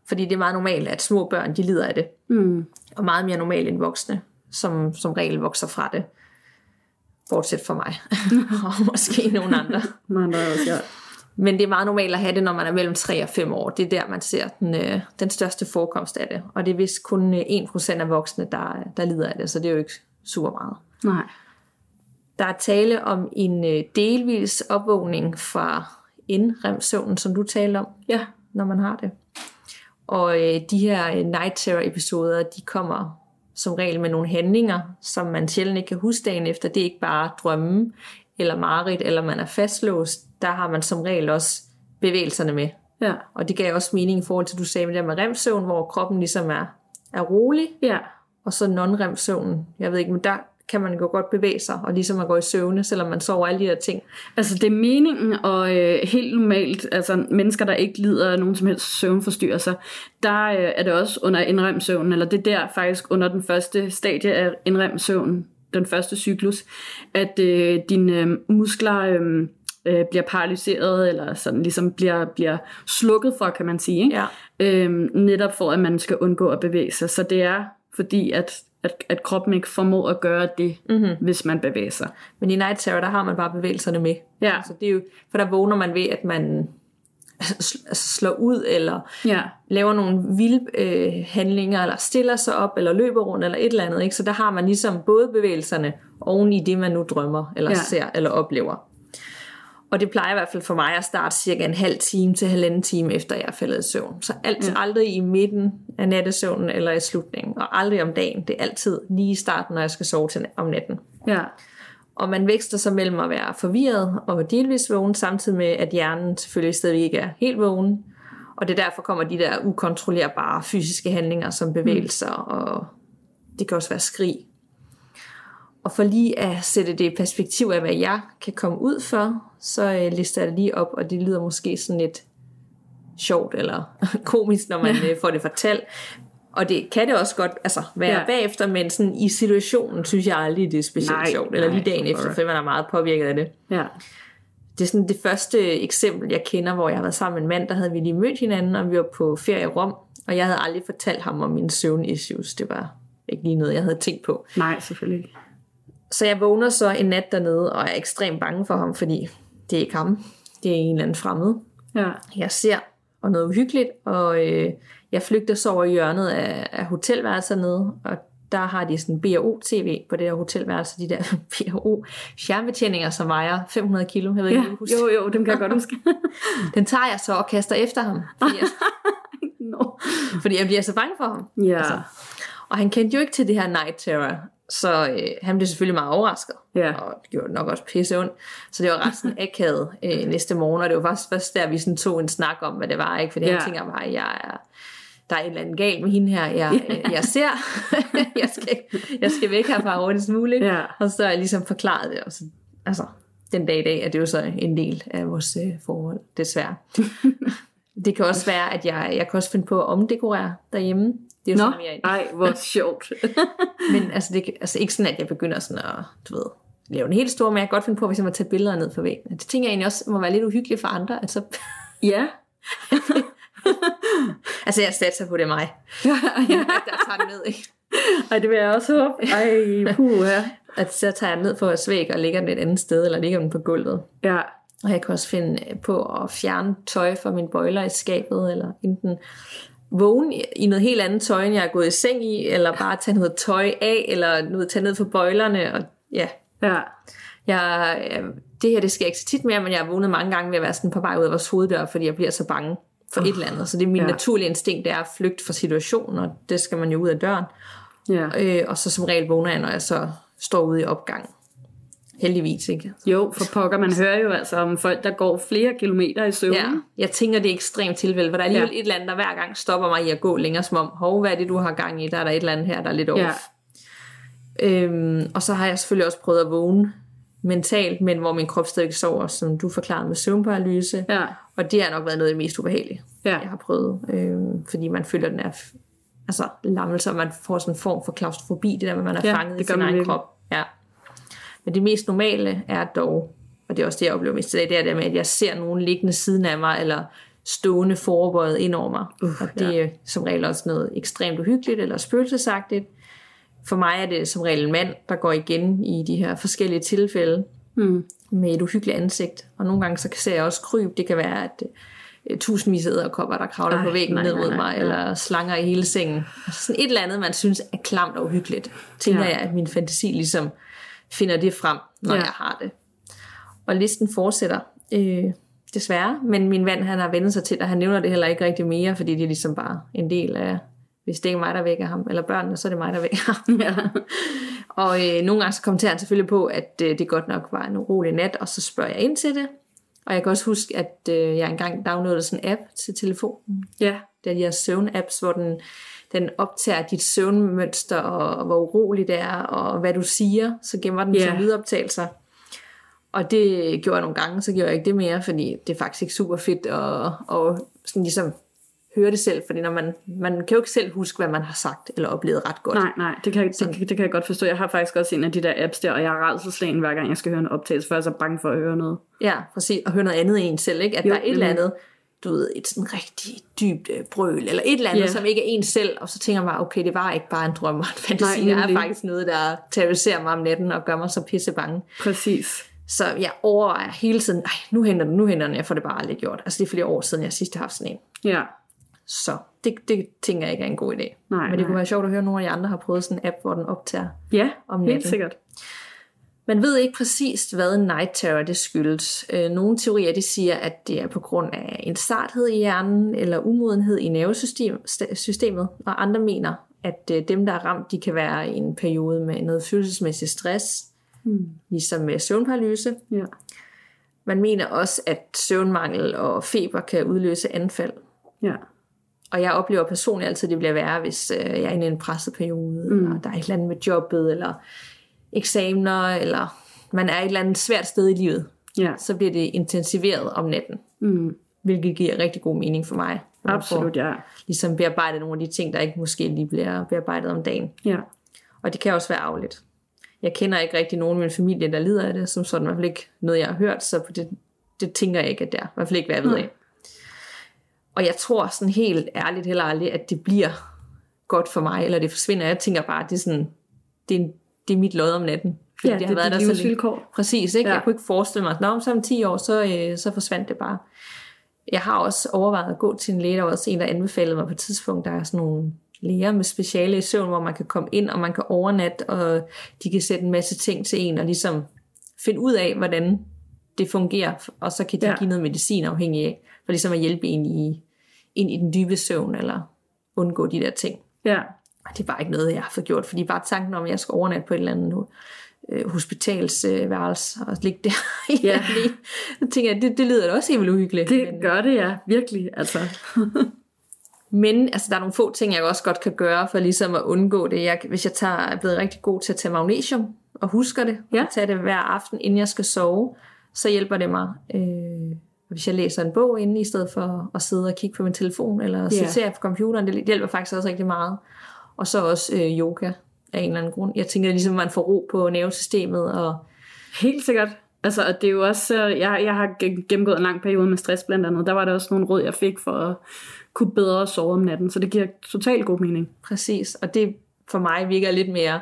Fordi det er meget normalt, at små børn de lider af det, Mm. og meget mere normalt end voksne, som som regel vokser fra det. Bortset fra mig, og måske nogle andre. Man, der er også, ja. Men det er meget normalt at have det, når man er mellem 3 og 5 år. Det er der, man ser den, øh, den største forekomst af det. Og det er vist kun øh, 1% af voksne, der, der lider af det, så det er jo ikke super meget. Nej. Der er tale om en øh, delvis opvågning fra indremsøvnen, som du talte om, Ja. når man har det. Og øh, de her øh, night terror episoder, de kommer som regel med nogle handlinger, som man sjældent ikke kan huske dagen efter. Det er ikke bare drømme eller mareridt, eller man er fastlåst. Der har man som regel også bevægelserne med. Ja. Og det gav også mening i forhold til, du sagde med det med remsøvn, hvor kroppen ligesom er, er rolig, Ja. og så non-remsøvnen. Jeg ved ikke, men der kan man jo godt bevæge sig, og ligesom at gå i søvne, selvom man sover alle de der ting. Altså det er meningen, og øh, helt normalt, altså mennesker, der ikke lider af nogen som helst søvnforstyrrelser, der øh, er det også under indremsøvnen, eller det er der faktisk under den første stadie af indremsøvnen, den første cyklus, at øh, dine øh, muskler øh, øh, bliver paralyseret, eller sådan ligesom bliver, bliver slukket for, kan man sige, ikke? Ja. Øhm, netop for, at man skal undgå at bevæge sig. Så det er fordi, at, at, at kroppen ikke formår at gøre det, mm-hmm. hvis man bevæger sig. Men i Night Terror, der har man bare bevægelserne med. Ja, Så det er jo, for der vågner man ved, at man sl- altså slår ud, eller ja, laver nogle vilde øh, handlinger, eller stiller sig op, eller løber rundt, eller et eller andet. Ikke? Så der har man ligesom både bevægelserne oven i det, man nu drømmer, eller ja. ser, eller oplever. Og det plejer i hvert fald for mig at starte cirka en halv time til halvanden time efter jeg er faldet i søvn. Så alt, Ja. ja. aldrig i midten af nattesøvnen eller i slutningen, og aldrig om dagen. Det er altid lige i starten, når jeg skal sove til om natten. ja, Og man vækster så mellem at være forvirret og delvis vågen, samtidig med, at hjernen selvfølgelig stadig ikke er helt vågen. Og det er derfor kommer de der ukontrollerbare fysiske handlinger som bevægelser, og det kan også være skrig. Og for lige at sætte det i perspektiv af, hvad jeg kan komme ud for, så øh, lister jeg det lige op, og det lyder måske sådan lidt sjovt eller komisk, når man øh, får det fortalt. Og det kan det også godt altså, være Ja. bagefter, men sådan i situationen synes jeg aldrig, det er specielt Nej, sjovt. Eller lige nej, dagen efter, for- for man er meget påvirket af det. ja, det er sådan det første eksempel, jeg kender, hvor jeg har været sammen med en mand, der havde vi lige mødt hinanden, og vi var på ferie i Rom, og jeg havde aldrig fortalt ham om mine søvnissues. Det var ikke lige noget, jeg havde tænkt på. Nej, selvfølgelig ikke. Så jeg vågner så en nat dernede, og er ekstremt bange for ham, fordi det er ikke ham. Det er en eller anden fremmed. Ja. Jeg ser, og noget uhyggeligt, og øh, jeg flygter så over i hjørnet af, af hotelværelser nede, og der har de sådan B&O-TV på det der hotelværelse, de der B&O fjernbetjeninger, som vejer 500 kilo. Jeg ved ikke, ja. husker. Jo, jo, dem kan jeg godt huske. Den tager jeg så og kaster efter ham, fordi jeg, no. fordi jeg bliver så bange for ham. Ja. Altså. Og han kendte jo ikke til det her night terror, så øh, han blev selvfølgelig meget overrasket. Ja. Og det gjorde nok også pisse ondt. Så det var ret sådan akavet øh, næste morgen, og det var faktisk først der, vi sådan tog en snak om, hvad det var. ikke Fordi Ja. han tænker bare, jeg er, der er et eller andet galt med hende her. Jeg, øh, jeg ser, jeg, skal, jeg skal væk herfra hurtigst muligt. Ja. Og så har jeg ligesom forklaret det. Og så, altså, den dag i dag er det jo så en del af vores øh, forhold, desværre. det kan også være, at jeg, jeg kan også finde på at omdekorere derhjemme. Det er jo Nå, sådan mere, ej, hvor sjovt. men altså, det, altså ikke sådan, at jeg begynder sådan at, du ved, lave en helt stor, men jeg kan godt finde på, hvis jeg må tage billeder ned fra væggen. Det tænker jeg egentlig også må være lidt uhyggeligt for andre. Altså, ja. altså jeg satser på, det er mig, ja. at der tager det ned. Ikke? Ej, det vil jeg også håbe. Ej, puha. At så tager jeg den ned på vores væg og lægger den et andet sted, eller lægger den på gulvet. Ja. Og jeg kan også finde på at fjerne tøj fra mine bøjler i skabet, eller enten vågne i noget helt andet tøj, end jeg er gået i seng i, eller bare tage noget tøj af, eller noget tage ned for bøjlerne, og ja, Ja. Jeg, det her, det sker ikke så tit mere, men jeg har vågnet mange gange ved at være sådan på vej ud af vores hoveddør, fordi jeg bliver så bange for et eller andet. Så det er min Ja. naturlige instinkt, det er at flygte fra situationen, og det skal man jo ud af døren. Ja. Øh, og så som regel vågner jeg, når jeg så står ude i opgang. Heldigvis, ikke? Jo, for pokker, man hører jo altså om folk, der går flere kilometer i søvn. Ja, jeg tænker, det er ekstremt tilfælde, hvor der er alligevel ja. et eller andet, der hver gang stopper mig i at gå længere, som om, hov, hvad er det, du har gang i? Der er der et eller andet her, der er lidt off. Ja. Øhm, og så har jeg selvfølgelig også prøvet at vågne mentalt, men hvor min krop stadig sover, som du forklarede med søvnparalyse. Ja. Og det har nok været noget af det mest ubehagelige, Ja. jeg har prøvet. Øhm, fordi man føler, den er altså, lammelse, og man får sådan en form for klaustrofobi, det der med, man er Ja, fanget i sin egen virkelig. krop. Ja. Men det mest normale er dog, og det er også det, jeg oplever mest i dag, det er det med, at jeg ser nogen liggende siden af mig, eller stående forbøjet ind over mig. Uh, og det er som regel også noget ekstremt uhyggeligt, eller spøgelsesagtigt. For mig er det som regel en mand, der går igen i de her forskellige tilfælde Mm. med et uhyggeligt ansigt. Og nogle gange så ser jeg også kryb. Det kan være, at øh, tusindvis af æderkopper, der kravler Ej, på væggen nej, ned nej, mod nej, mig, ja. eller slanger i hele sengen. Altså sådan et eller andet, man synes er klamt og uhyggeligt. Tænker Ja. jeg, at min fantasi ligesom finder det frem, når Ja. jeg har det. Og listen fortsætter. Øh, desværre, men min ven han har vendt sig til, og han nævner det heller ikke rigtig mere, fordi det er ligesom bare en del af, hvis det ikke er mig, der vækker ham, eller børnene, så er det mig, der vækker ham. Ja. Og øh, nogle gange så kommenterer han selvfølgelig på, at øh, det godt nok var en urolig nat, og så spørger jeg ind til det. Og jeg kan også huske, at øh, jeg engang downloadede sådan en app til telefonen. Ja. Det er de her søvn-apps, hvor den, den optager dit søvnmønster, og hvor urolig det er, og hvad du siger. Så gemmer den yeah. som lydoptagelser. Og det gjorde jeg nogle gange, så gjorde jeg ikke det mere, fordi det er faktisk ikke super fedt at, og sådan ligesom høre det selv. Fordi når man, man kan jo ikke selv huske, hvad man har sagt eller oplevet ret godt. Nej, nej, det kan, det, det, det kan jeg godt forstå. Jeg har faktisk også en af de der apps der, og jeg er rædselslagen hver gang, jeg skal høre en optagelse, for jeg er så bange for at høre noget. Ja, præcis. Og høre noget andet end en selv, ikke? At Jo, der er et eller andet, du ved, et sådan rigtig dybt øh, brøl, eller et eller andet, Ja. som ikke er en selv, og så tænker man, okay, det var ikke bare en drøm og en fantasi, Nej, det er faktisk noget, der terroriserer mig om natten og gør mig så pisse bange. Præcis. Så jeg overvejer hele tiden, ej, nu henter den, nu henter den, jeg får det bare aldrig gjort. Altså det er flere år siden, jeg sidst har haft sådan en. Ja. Så det, det tænker jeg ikke er en god idé. Nej, Men det nej. kunne være sjovt at høre, at nogle af de andre har prøvet sådan en app, hvor den optager Ja, Om helt natten. sikkert. Man ved ikke præcist, hvad night terror det skyldes. Øh, Nogle teorier de siger, at det er på grund af en starthed i hjernen eller umodenhed i nervesystemet, og andre mener, at øh, dem, der er ramt, de kan være i en periode med noget følelsesmæssig stress, Hmm. ligesom med søvnparalyse. Ja. Man mener også, at søvnmangel og feber kan udløse anfald. Ja. Og jeg oplever personligt altid, at det bliver værre, hvis øh, jeg er inde i en presseperiode, mm. eller der er et eller andet med jobbet, eller eksamener, eller man er et eller andet svært sted i livet. Ja. Så bliver det intensiveret om natten, Mm. hvilket giver rigtig god mening for mig. Absolut, får ja. Ligesom bearbejdet nogle af de ting, der ikke måske lige bliver bearbejdet om dagen. Ja. Og det kan også være afligt. Jeg kender ikke rigtig nogen i min familie, der lider af det, som sådan i hvert fald ikke noget, jeg har hørt, så på det det tænker jeg ikke, at det er. I hvert fald ikke, hvad jeg ved af. Og jeg tror sådan helt ærligt heller aldrig, at det bliver godt for mig, eller det forsvinder. Jeg tænker bare, at det er sådan, det er, det er mit lod om natten. Ja, det, det er dit livsvilkår. Præcis, ikke? Ja. Jeg kunne ikke forestille mig, at om så om 10 år, så, øh, så forsvandt det bare. Jeg har også overvejet at gå til en læge, der var også en, der anbefalede mig på et tidspunkt, der er sådan nogle læger med speciale i søvn, hvor man kan komme ind, og man kan overnatte, og de kan sætte en masse ting til en, og ligesom finde ud af, hvordan det fungerer, og så kan de ja. give noget medicin afhængig af, for ligesom at hjælpe en i, ind i den dybe søvn, eller undgå de der ting. Ja. Og det er bare ikke noget, jeg har fået gjort, fordi bare tanken om, at jeg skal overnatte på et eller andet nu, øh, hospitalsværelse øh, og ligge der. Ja. så tænker jeg, det, det lyder da også helt uhyggeligt. Det men, gør det, ja. Virkelig, altså. men altså, der er nogle få ting, jeg også godt kan gøre for ligesom at undgå det. Jeg, hvis jeg tager, er blevet rigtig god til at tage magnesium, og husker det, ja. og tage det hver aften, inden jeg skal sove, så hjælper det mig. Øh, hvis jeg læser en bog inden, i stedet for at sidde og kigge på min telefon, eller yeah. se på computeren, det hjælper faktisk også rigtig meget. Og så også øh, yoga af en eller anden grund. Jeg tænker ligesom, man får ro på nervesystemet. Og... Helt sikkert. Altså, og det er jo også, jeg, jeg har gennemgået en lang periode med stress blandt andet. Der var der også nogle råd, jeg fik for at kunne bedre sove om natten. Så det giver totalt god mening. Præcis, og det for mig virker lidt mere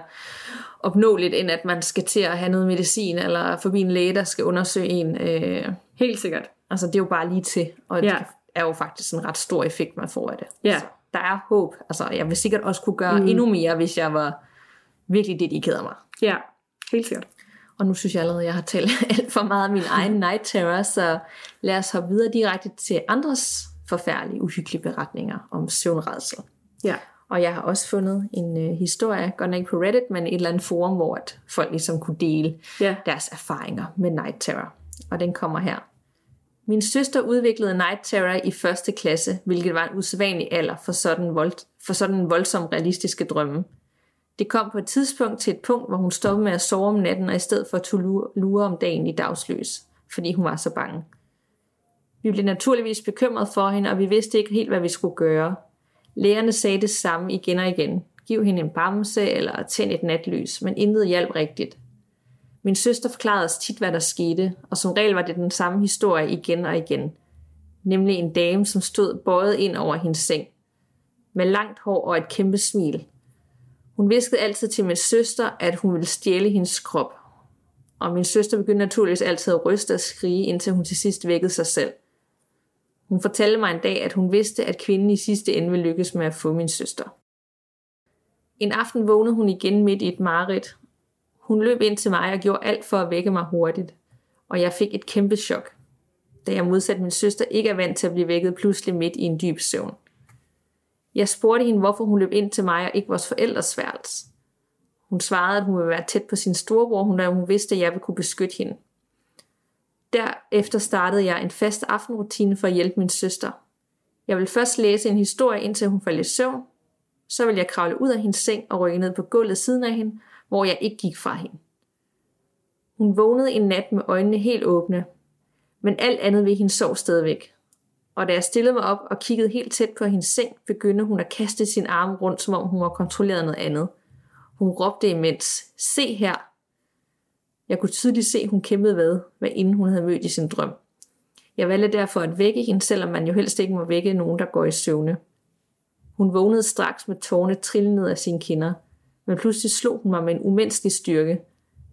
opnåeligt, end at man skal til at have noget medicin, eller forbi en læge, der skal undersøge en. Øh... Helt sikkert. Altså, det er jo bare lige til, og ja. det er jo faktisk en ret stor effekt, man får af det. Ja. Så der er håb. Altså, jeg vil sikkert også kunne gøre mm. endnu mere, hvis jeg var virkelig dedikeret mig. Ja, helt sikkert. Og nu synes jeg allerede, at jeg har talt alt for meget af min egen night terror, så lad os hoppe videre direkte til andres forfærdelige, uhyggelige beretninger om søvnredsel. Ja. Og jeg har også fundet en uh, historie, godt nok ikke på Reddit, men et eller andet forum, hvor at folk ligesom kunne dele ja. deres erfaringer med night terror. Og den kommer her. Min søster udviklede night terror i første klasse, hvilket var en usædvanlig alder for sådan, vold, for sådan voldsom realistiske drømme. Det kom på et tidspunkt til et punkt, hvor hun stoppede med at sove om natten, og i stedet for at lure om dagen i dagsløs, fordi hun var så bange. Vi blev naturligvis bekymret for hende, og vi vidste ikke helt, hvad vi skulle gøre. Lægerne sagde det samme igen og igen. Giv hende en bamse eller tænd et natlys, men intet hjalp rigtigt. Min søster forklarede os tit, hvad der skete, og som regel var det den samme historie igen og igen. Nemlig en dame, som stod bøjet ind over hendes seng. Med langt hår og et kæmpe smil. Hun viskede altid til min søster, at hun ville stjæle hendes krop. Og min søster begyndte naturligvis altid at ryste og skrige, indtil hun til sidst vækkede sig selv. Hun fortalte mig en dag, at hun vidste, at kvinden i sidste ende ville lykkes med at få min søster. En aften vågnede hun igen midt i et mareridt, hun løb ind til mig og gjorde alt for at vække mig hurtigt, og jeg fik et kæmpe chok, da jeg modsat min søster ikke er vant til at blive vækket pludselig midt i en dyb søvn. Jeg spurgte hende, hvorfor hun løb ind til mig og ikke vores forældres værelse. Hun svarede, at hun ville være tæt på sin storebror, hun, hun vidste, at jeg ville kunne beskytte hende. Derefter startede jeg en fast aftenrutine for at hjælpe min søster. Jeg ville først læse en historie, indtil hun faldt i søvn. Så ville jeg kravle ud af hendes seng og rykke ned på gulvet siden af hende hvor jeg ikke gik fra hende. Hun vågnede en nat med øjnene helt åbne, men alt andet ved hende sov stadigvæk. Og da jeg stillede mig op og kiggede helt tæt på hendes seng, begyndte hun at kaste sin arm rundt, som om hun var kontrolleret noget andet. Hun råbte imens, se her! Jeg kunne tydeligt se, hun kæmpede ved, hvad inden hun havde mødt i sin drøm. Jeg valgte derfor at vække hende, selvom man jo helst ikke må vække nogen, der går i søvne. Hun vågnede straks med tårne trillende ned af sine kinder – men pludselig slog hun mig med en umenneskelig styrke.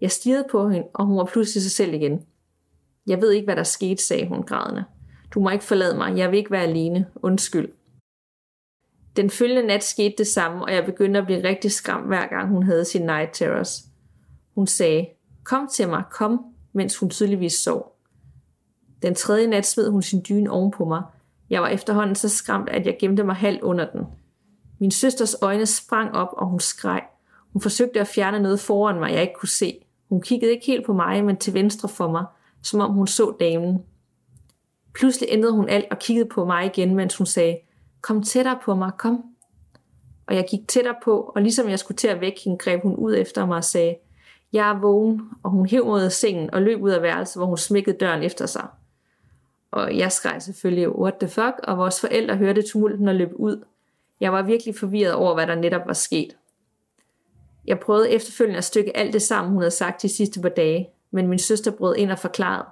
Jeg stirrede på hende, og hun var pludselig sig selv igen. Jeg ved ikke, hvad der skete, sagde hun grædende. Du må ikke forlade mig, jeg vil ikke være alene. Undskyld. Den følgende nat skete det samme, og jeg begyndte at blive rigtig skræmt hver gang hun havde sin night terrors. Hun sagde, kom til mig, kom, mens hun tydeligvis sov. Den tredje nat smed hun sin dyne oven på mig. Jeg var efterhånden så skræmt, at jeg gemte mig halvt under den. Min søsters øjne sprang op, og hun skreg. Hun forsøgte at fjerne noget foran mig, jeg ikke kunne se. Hun kiggede ikke helt på mig, men til venstre for mig, som om hun så damen. Pludselig ændrede hun alt og kiggede på mig igen, mens hun sagde, kom tættere på mig, kom. Og jeg gik tættere på, og ligesom jeg skulle til at vække hende, greb hun ud efter mig og sagde, jeg er vågen, og hun hæv mod sengen og løb ud af værelset, hvor hun smækkede døren efter sig. Og jeg skreg selvfølgelig, what the fuck, og vores forældre hørte tumulten og løb ud. Jeg var virkelig forvirret over, hvad der netop var sket. Jeg prøvede efterfølgende at stykke alt det sammen, hun havde sagt de sidste par dage, men min søster brød ind og forklarede.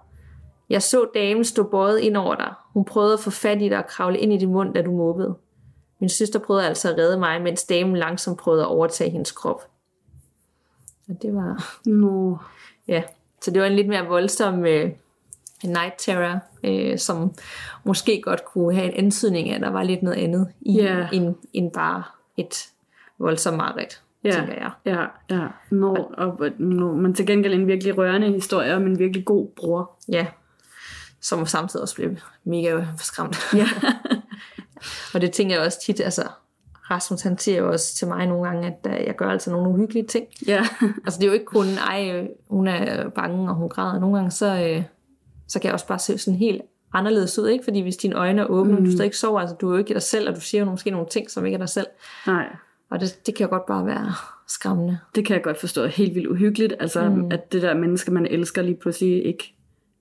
Jeg så damen stå bøjet ind over dig. Hun prøvede at få fat i dig og kravle ind i din mund, da du mobbede. Min søster prøvede altså at redde mig, mens damen langsomt prøvede at overtage hendes krop. Og det var... Nå. Ja, så det var en lidt mere voldsom øh, night terror, øh, som måske godt kunne have en ansøgning af, at der var lidt noget andet i, Ja. end, end bare et voldsomt mareridt, Ja, tænker jeg. ja, ja. Nå, og, nå, men til gengæld en virkelig rørende historie om en virkelig god bror. Ja, som samtidig også blev mega skræmt. Ja. Og det tænker jeg også tit, altså Rasmus han siger jo også til mig nogle gange, at øh, jeg gør altså nogle uhyggelige ting. ja. Altså det er jo ikke kun, ej, øh, hun er bange, og hun græder. Nogle gange, så, øh, så kan jeg også bare se sådan helt anderledes ud, ikke? Fordi hvis dine øjne er åbne, mm. du stadig ikke sover, altså du er jo ikke dig selv, og du siger jo måske nogle ting, som ikke er dig selv. Nej, Og det, det kan jo godt bare være skræmmende. det kan jeg godt forstå. Helt vildt uhyggeligt. Altså, mm. at det der menneske, man elsker lige pludselig ikke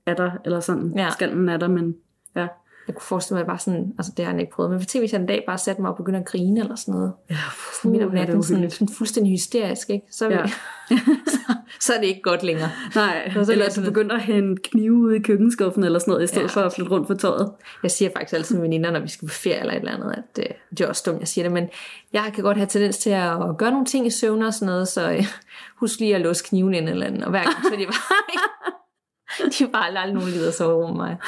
er der, eller sådan. Ja. Skal den er der, men ja. Jeg kunne forestille mig bare sådan, altså det har han ikke prøvet, men tænk, hvis jeg en dag bare satte mig op og begyndte at grine eller sådan noget. Ja, Sådan midt om puh, er natten, sådan, sådan fuldstændig hysterisk, ikke? Så, ja. Så, så er det ikke godt længere. Nej, Så det eller altså du begynder at hente knive ud i køkkenskuffen eller sådan noget, i stedet ja. for at flytte rundt på tøjet. Jeg siger faktisk altid til veninder, når vi skal på ferie eller et eller andet, at øh, det er også dumt, jeg siger det, men jeg kan godt have tendens til at gøre nogle ting i søvn og sådan noget, så øh, husk lige at låse kniven ind eller andet, og hver gang så er de bare, de er bare aldrig nogen gider sove over mig.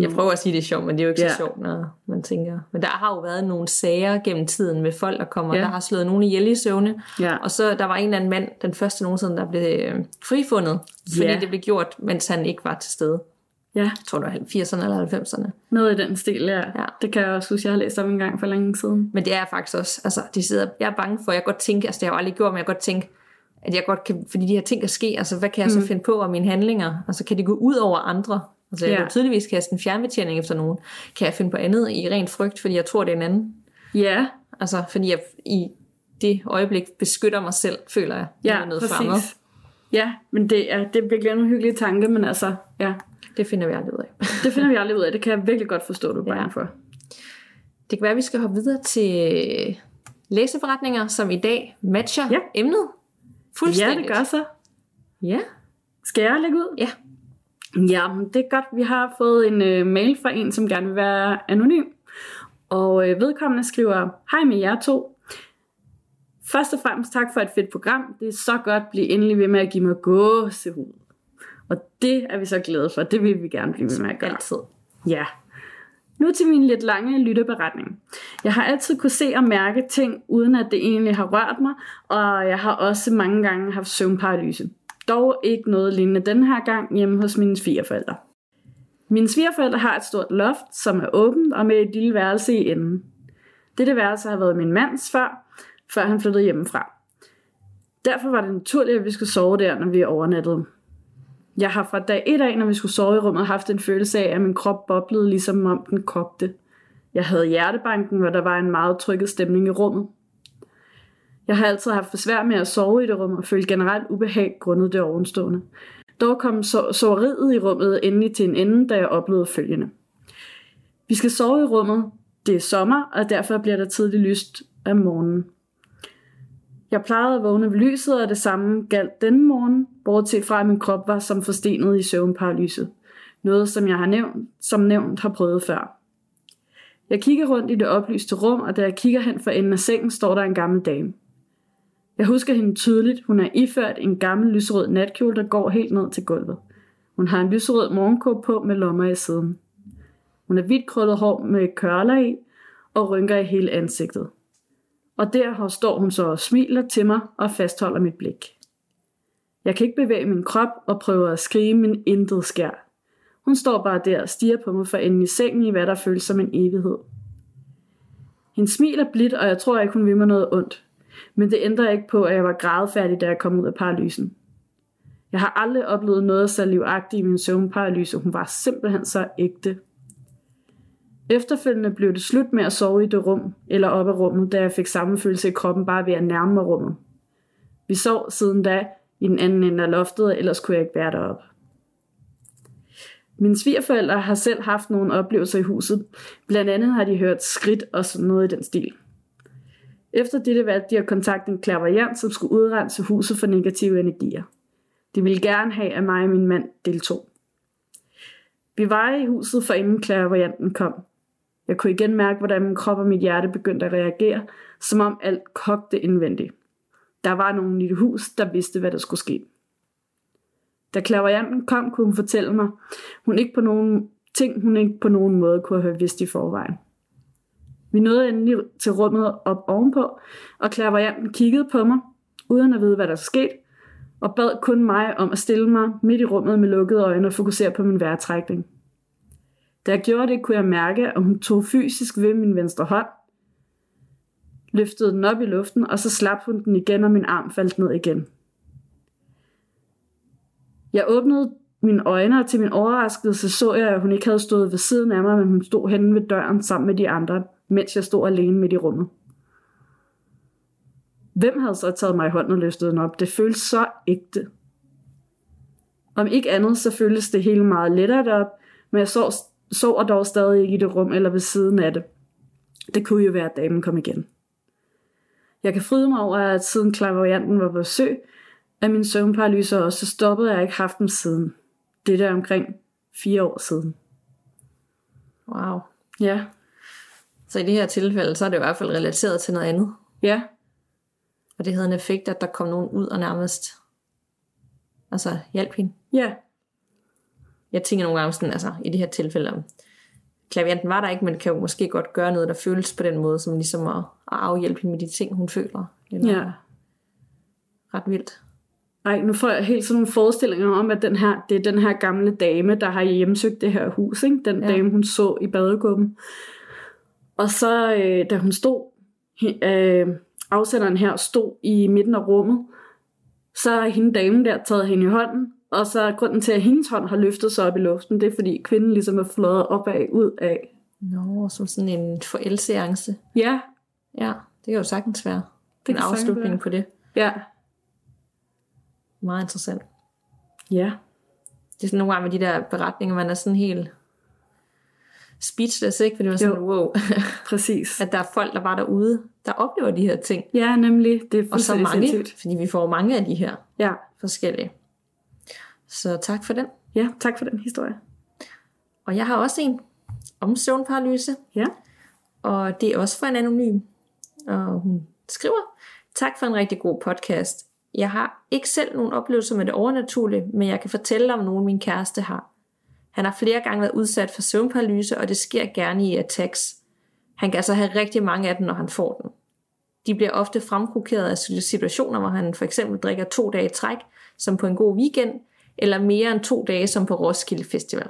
Jeg prøver at sige, det er sjovt, men det er jo ikke så Ja. sjovt, når man tænker. Men der har jo været nogle sager gennem tiden med folk, der kommer, Ja. der har slået nogen ihjel i søvne. Ja. Og så der var en eller anden mand, den første nogensinde, der blev øh, frifundet, fordi Ja. det blev gjort, mens han ikke var til stede. Ja, Jeg tror, det var 80'erne eller 90'erne. noget i den stil, ja. Ja. Det kan jeg også huske, jeg har læst om en gang for længe siden. Men det er faktisk også, altså, de sidder, jeg er bange for, jeg godt tænke, altså det har jeg jo aldrig gjort, men jeg godt tænke, at jeg godt kan, fordi de her ting kan ske, altså hvad kan jeg så Mm. finde på af mine handlinger? Altså kan det gå ud over andre? Altså jeg Ja. kan tydeligvis kaste en fjernbetjening efter nogen. Kan jeg finde på andet i ren frygt, fordi jeg tror, det er en anden? Ja, Altså fordi jeg i det øjeblik beskytter mig selv, føler jeg. ja, mod noget præcis. fremmed. Ja, men det er, det er virkelig en uhyggelig tanke, men altså, ja, Det finder vi aldrig ud af. det finder vi aldrig ud af. Det kan jeg virkelig godt forstå, du er bange Ja. for. Det kan være, at vi skal hoppe videre til læseforretninger, som i dag matcher Ja. emnet. Ja, Fuldstændig. det gør så. Ja. Skal jeg lægge ud? Ja. Ja, det er godt. Vi har fået en øh, mail fra en, som gerne vil være anonym. Og øh, vedkommende skriver, Hej med jer to. Først og fremmest tak for et fedt program. Det er så godt. Bliv endelig ved med at give mig gåsehud. Og det er vi så glade for. Det vil vi gerne blive ved med at gøre. Altid. Ja. Nu til min lidt lange lytteberetning. Jeg har altid kunne se og mærke ting, uden at det egentlig har rørt mig, og jeg har også mange gange haft søvnparalyse. Dog ikke noget lignende den her gang hjemme hos mine svigerforældre. Mine svigerforældre har et stort loft, som er åbent og med et lille værelse i enden. Dette værelse har været min mands før, før han flyttede hjemmefra. Derfor var det naturligt, at vi skulle sove der, når vi overnattede. Jeg har fra dag et af, når vi skulle sove i rummet, haft en følelse af, at min krop boblede, ligesom om den kogte. Jeg havde hjertebanken, hvor der var en meget trykket stemning i rummet. Jeg har altid haft besvær svært med at sove i det rum og følte generelt ubehag grundet det ovenstående. Dog kom so- soveriet i rummet endelig til en ende, da jeg oplevede følgende. Vi skal sove i rummet. Det er sommer, og derfor bliver der tidligt lyst om morgenen. Jeg plejede at vågne ved lyset, og det samme galt denne morgen, bortset fra at min krop var som forstenet i søvnparalyse. Noget, som jeg har nævnt, som nævnt har prøvet før. Jeg kigger rundt i det oplyste rum, og da jeg kigger hen for enden af sengen, står der en gammel dame. Jeg husker hende tydeligt. Hun er iført en gammel lyserød natkjole, der går helt ned til gulvet. Hun har en lyserød morgenkåb på med lommer i siden. Hun har hvidt krøllet hår med kørler i og rynker i hele ansigtet. Og der står hun så og smiler til mig og fastholder mit blik. Jeg kan ikke bevæge min krop og prøver at skrige, men intet sker. Hun står bare der og stiger på mig for enden i sengen i hvad der føles som en evighed. Hendes smil er blidt, og jeg tror ikke, hun vil mig noget ondt. Men det ændrer ikke på, at jeg var grædefærdig, da jeg kom ud af paralysen. Jeg har aldrig oplevet noget så livagtigt i min søvnparalyse. Hun var simpelthen så ægte. Efterfølgende blev det slut med at sove i det rum, eller op af rummet, da jeg fik samme følelse i kroppen bare ved at nærme mig rummet. Vi sov siden da i den anden ende af loftet, ellers kunne jeg ikke være deroppe. Mine svigerforældre har selv haft nogle oplevelser i huset. Blandt andet har de hørt skridt og sådan noget i den stil. Efter dette valgte de at kontakte en klaverjant, som skulle udrense huset for negative energier. De ville gerne have, at mig og min mand deltog. Vi var i huset, for inden klaverjanten kom. Jeg kunne igen mærke, hvordan min krop og mit hjerte begyndte at reagere, som om alt kogte indvendigt. Der var nogen i det hus, der vidste, hvad der skulle ske. Da klaverianten kom, kunne hun fortælle mig, hun ikke på nogen ting, hun ikke på nogen måde kunne have vidst i forvejen. Vi nåede endelig til rummet op ovenpå, og klaverianten kiggede på mig, uden at vide, hvad der skete, og bad kun mig om at stille mig midt i rummet med lukkede øjne og fokusere på min vejrtrækning. Da jeg gjorde det, kunne jeg mærke, at hun tog fysisk ved min venstre hånd, løftede den op i luften, og så slap hun den igen, og min arm faldt ned igen. Jeg åbnede mine øjne, og til min overraskelse så jeg, at hun ikke havde stået ved siden af mig, men hun stod henne ved døren sammen med de andre, mens jeg stod alene midt i rummet. Hvem havde så taget mig i hånden og løftet den op? Det føltes så ægte. Om ikke andet, så føltes det hele meget lettere op, men jeg så, sover dog stadig ikke i det rum eller ved siden af det. Det kunne jo være, at damen kom igen. Jeg kan fryde mig over, at siden klaverianten var på besøg, at min søvnparalyse også så stoppede jeg ikke haft dem siden. Det der omkring fire år siden. Wow. Ja. Så i det her tilfælde, så er det i hvert fald relateret til noget andet. Ja. Og det havde en effekt, at der kom nogen ud og nærmest altså hjælp hende. Ja. Jeg tænker nogle gange sådan, altså i det her tilfælde, om klavianten var der ikke, men kan jo måske godt gøre noget, der føles på den måde, som ligesom at, at afhjælpe hende med de ting, hun føler. Eller Ja. Ret vildt. Ej, nu får jeg helt sådan nogle forestillinger om, at den her, det er den her gamle dame, der har hjemsøgt det her hus. Ikke? Den Ja. dame, hun så i badegummen. Og så, øh, da hun stod, øh, afsenderen her stod i midten af rummet, så har hende damen der taget hende i hånden, og så er grunden til, at hendes hånd har løftet sig op i luften, det er fordi kvinden ligesom er flået opad, ud af. Nå, som sådan en forelseance. Ja, Ja, det kan jo sagtens være. Det en afslutning være. på det. ja, Meget interessant. ja, Det er sådan nogle gange med de der beretninger, man er sådan helt speechless, ikke? Fordi man er sådan, Jo. wow, præcis. at der er folk, der er derude, der oplever de her ting. Ja, nemlig. Det er Og så mange, sindssygt. fordi vi får mange af de her Ja. forskellige. Så tak for den. ja, tak for den historie. Og jeg har også en om søvnparalyse, Ja, og det er også fra en anonym. Og hun skriver, tak for en rigtig god podcast. Jeg har ikke selv nogen oplevelser med det overnaturlige, men jeg kan fortælle om nogen, min kæreste har. Han har flere gange været udsat for søvnparalyse, og det sker gerne i attacks. Han kan altså have rigtig mange af dem, når han får den. De bliver ofte fremprovokeret af situationer, hvor han for eksempel drikker to dage i træk, som på en god weekend, eller mere end to dage, som på Roskilde Festival.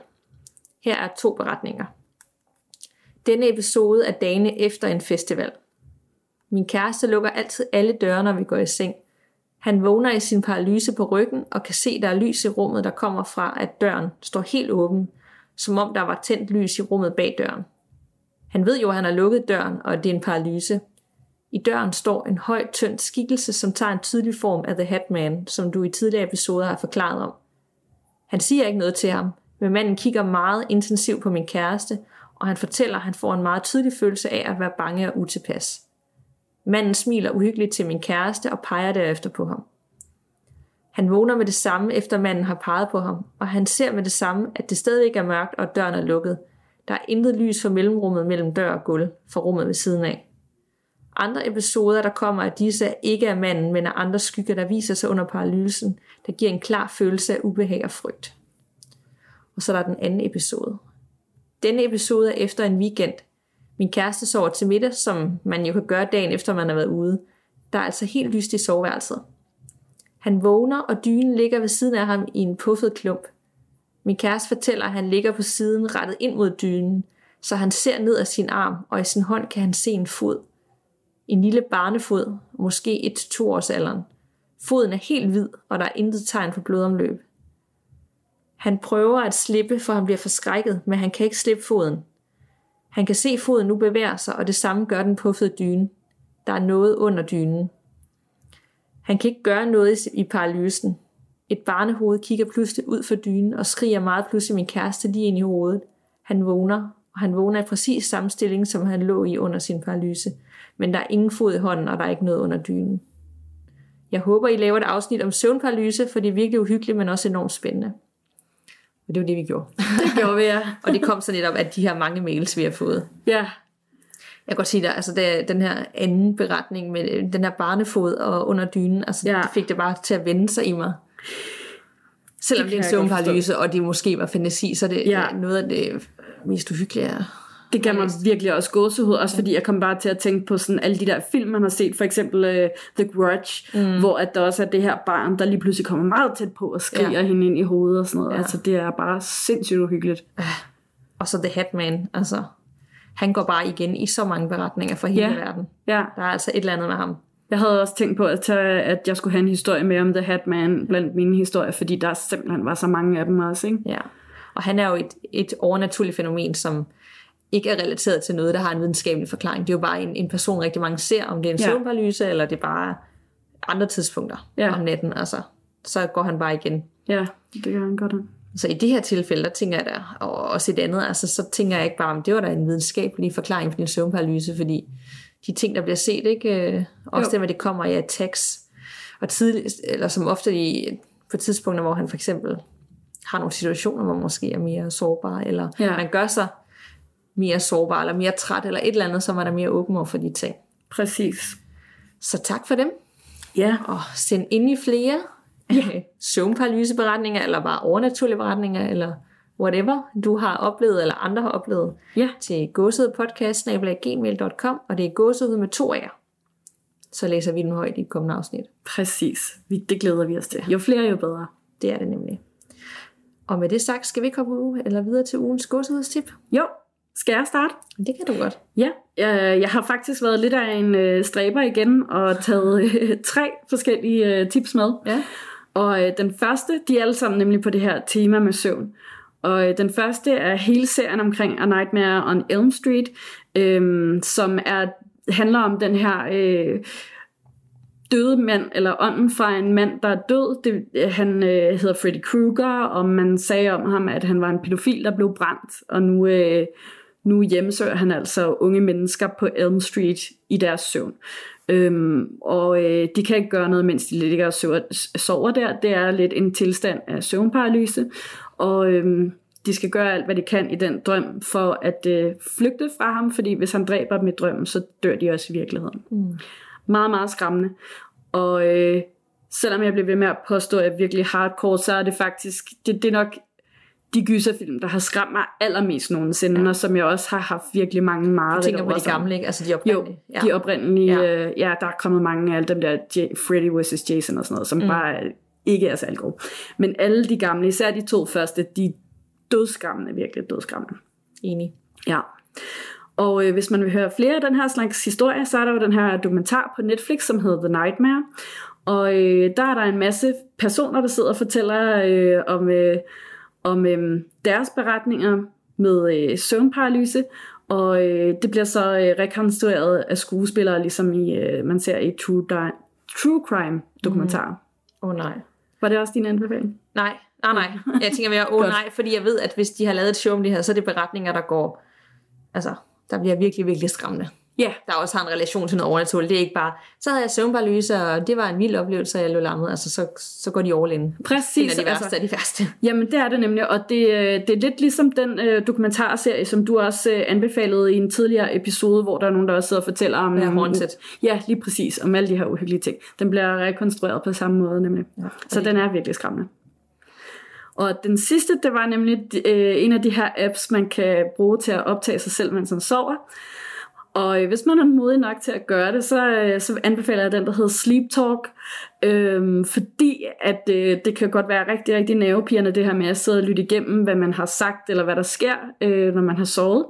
Her er to beretninger. Denne episode er dagene efter en festival. Min kæreste lukker altid alle døre, når vi går i seng. Han vågner i sin paralyse på ryggen og kan se, der er lys i rummet, der kommer fra, at døren står helt åben, som om der var tændt lys i rummet bag døren. Han ved jo, at han har lukket døren, og at det er en paralyse. I døren står en høj, tynd skikkelse, som tager en tydelig form af The Hatman, som du i tidligere episoder har forklaret om. Han siger ikke noget til ham, men manden kigger meget intensivt på min kæreste, og han fortæller, at han får en meget tydelig følelse af at være bange og utilpas. Manden smiler uhyggeligt til min kæreste og peger derefter på ham. Han vågner med det samme, efter manden har peget på ham, og han ser med det samme, at det stadigvæk er mørkt, og døren er lukket. Der er intet lys for mellemrummet mellem dør og gulv, for rummet ved siden af. Andre episoder, der kommer af disse, er ikke af manden, men af andre skygger, der viser sig under paralysen, der giver en klar følelse af ubehag og frygt. Og så er der den anden episode. Denne episode er efter en weekend. Min kæreste sover til middag, som man jo kan gøre dagen efter man har været ude. Der er altså helt lyst i soveværelset. Han vågner, og dynen ligger ved siden af ham i en puffet klump. Min kæreste fortæller, at han ligger på siden rettet ind mod dynen, så han ser ned af sin arm, og i sin hånd kan han se en fod. En lille barnefod, måske et to års alderen. Foden er helt hvid, og der er intet tegn på blodomløb. Han prøver at slippe, for han bliver forskrækket, men han kan ikke slippe foden. Han kan se foden nu bevæger sig, og det samme gør den puffede dyne. Der er noget under dynen. Han kan ikke gøre noget i paralysen. Et barnehoved kigger pludselig ud for dynen og skriger meget pludselig min kæreste lige ind i hovedet. Han vågner, og han vågner i præcis samme stilling, som han lå i under sin paralyse. Men der er ingen fod i hånden, og der er ikke noget under dynen. Jeg håber, I laver et afsnit om søvnparalyse, for det er virkelig uhyggeligt, men også enormt spændende. Og det var det, vi gjorde. Det gjorde vi, ja. og det kom så netop af de her mange mails, vi har fået. Ja, Jeg kan godt sige dig, altså det, den her anden beretning med øh, den her barnefod og under dynen, altså Ja. det fik det bare til at vende sig i mig. Selvom Det det, er en søvnparalyse, og det måske var fantasi, så er det Ja. ja. noget af det mest uhyggelige. er- det gav mig virkelig også gåsehud, også fordi jeg kom bare til at tænke på sådan alle de der film, man har set, for eksempel uh, The Grudge, mm. hvor at der også er det her barn, der lige pludselig kommer meget tæt på og skriger ja. Hende ind i hovedet og sådan noget. Ja. Altså det er bare sindssygt uhyggeligt. Og så The Hatman, altså han går bare igen i så mange beretninger fra hele Ja. verden. Ja, Der er altså et eller andet med ham. jeg havde også tænkt på, at, tage, at jeg skulle have en historie med om The Hatman blandt mine historier, fordi der simpelthen var så mange af dem også, ikke? Ja. Og han er jo et, et overnaturligt fænomen, som ikke er relateret til noget, der har en videnskabelig forklaring. Det er jo bare en, en person, rigtig mange ser, om det er en Ja. søvnparalyse, eller det er bare andre tidspunkter Ja. om natten. Altså, så går han bare igen. Ja, det gør han godt. Så i det her tilfælde, der tænker jeg da, og også et andet, altså, så tænker jeg ikke bare, om det var da en videnskabelig forklaring for din søvnparalyse, fordi de ting, der bliver set, ikke? Øh, også Jo. det, med det kommer i attacks, og tidligt, eller som ofte i, på tidspunkter, hvor han for eksempel har nogle situationer, hvor man måske er mere sårbar, eller ja. man gør sig mere sårbar, eller mere træt, eller et eller andet, så man er mere åben over for de ting. Præcis. Så tak for dem, Ja, og send ind i flere ja. søvnparalyseberetninger, eller bare overnaturlige beretninger, eller whatever du har oplevet, eller andre har oplevet, ja, til gåsehedpodcast.gmail.com, og det er gåsehed med to af jer. Så læser vi den højt i et kommende afsnit. præcis. Det glæder vi os til. Jo flere, jo bedre. Det er det nemlig. Og med det sagt, skal vi komme ud, eller videre til ugens gåsehedstip? Jo, skal jeg starte? Det kan du godt. Ja, jeg, jeg har faktisk været lidt af en øh, stræber igen og taget øh, tre forskellige øh, tips med. Ja. Og øh, den første, de er alle sammen nemlig på det her tema med søvn. Og øh, den første er hele serien omkring A Nightmare on Elm Street, øh, som er handler om den her øh, døde mand, eller ånden fra en mand, der er død. Det, øh, han øh, hedder Freddy Krueger, og man sagde om ham, at han var en pædofil, der blev brændt, og nu... Øh, nu hjemmesøger han altså unge mennesker på Elm Street i deres søvn. Øhm, og øh, de kan ikke gøre noget, mens de ligger og sover, sover der. Det er lidt en tilstand af søvnparalyse. Og øhm, de skal gøre alt, hvad de kan i den drøm, for at øh, flygte fra ham, fordi hvis han dræber dem i drømmen, så dør de også i virkeligheden. Mm. Meget, meget skræmmende. Og øh, selvom jeg bliver ved med at påstå, at jeg er virkelig hardcore, så er det faktisk, det, det er nok de gyserfilm, der har skræmt mig allermest nogensinde, ja. og som jeg også har haft virkelig mange meget. Du tænker på de gamle, ikke? Altså de Jo, oprindelige. ja. de oprindelige, ja. Øh, ja, der er kommet mange af alle dem der J- Freddy vs. Jason og sådan noget, som mm. bare ikke er særlig gode. Men alle de gamle, især de to første, de er dødskræmmende, virkelig dødskræmmende. Enig. Ja. Og øh, hvis man vil høre flere af den her slags historie, så er der jo den her dokumentar på Netflix, som hedder The Nightmare. Og øh, der er der en masse personer, der sidder og fortæller øh, om, øh, om øh, deres beretninger med øh, søvnparalyse. Og øh, det bliver så øh, rekonstrueret af skuespillere, ligesom i, øh, man ser i True, Di- True Crime dokumentarer. Mm. Oh, nej. Var det også din anbefaling? Nej, nej, nej. Jeg tænker mere, åh oh, nej, fordi jeg ved, at hvis de har lavet et show om det her, så er det beretninger, der går, altså, der bliver virkelig, virkelig skræmmende. Ja, Der også har en relation til noget overnaturligt. Det er ikke bare, så havde jeg søvnparalyse, og det var en vild oplevelse, og jeg lå lammet. Altså, så, så går de all in. Præcis. af de værste altså, af de værste. Jamen det er det nemlig, og det, øh, det er lidt ligesom den øh, dokumentarserie, som du også øh, anbefalede i en tidligere episode, hvor der er nogen, der også sidder og fortæller om... Ja, Haunted. Ja, lige præcis, om alle de her uhyggelige ting. Den bliver rekonstrueret på samme måde nemlig. Ja, Så den er virkelig skræmmende. Og den sidste, det var nemlig øh, en af de her apps, man kan bruge til at optage sig selv, mens man sover. Og øh, hvis man er modig nok til at gøre det, så, øh, så anbefaler jeg den, der hedder Sleep Talk. Øhm, fordi at øh, det kan godt være rigtig, rigtig nervepirrende, det her med at sidde og lytte igennem, hvad man har sagt, eller hvad der sker, øh, når man har sovet.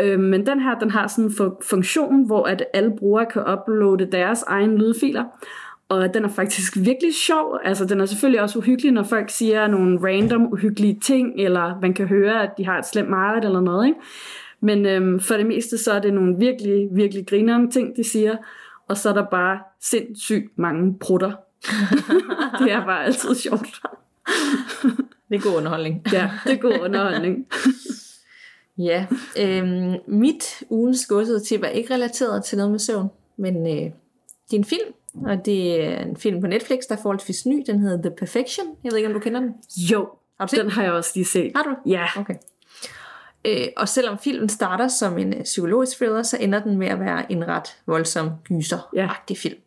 Øh, men den her, den har sådan en fu- funktion, hvor at alle brugere kan uploade deres egne lydfiler. Og den er faktisk virkelig sjov. Altså, den er selvfølgelig også uhyggelig, når folk siger nogle random uhyggelige ting, eller man kan høre, at de har et slemt mareridt eller noget, ikke? Men øhm, for det meste, så er det nogle virkelig, virkelig grinerende ting, de siger. Og så er der bare sindssygt mange prutter. det er bare altid sjovt. Det er god underholdning. Ja, det er god underholdning. Ja, øhm, mit ugens godsede tip er ikke relateret til noget med søvn, men øh, det er en film, Og det er en film på Netflix, der er forholdsvis ny. Den hedder The Perfection. Jeg ved ikke, om du kender den. Jo, Har du set den har jeg også lige set. Har du? Ja, Okay. Øh, og selvom filmen starter som en øh, psykologisk thriller, så ender den med at være en ret voldsom gyser-agtig film.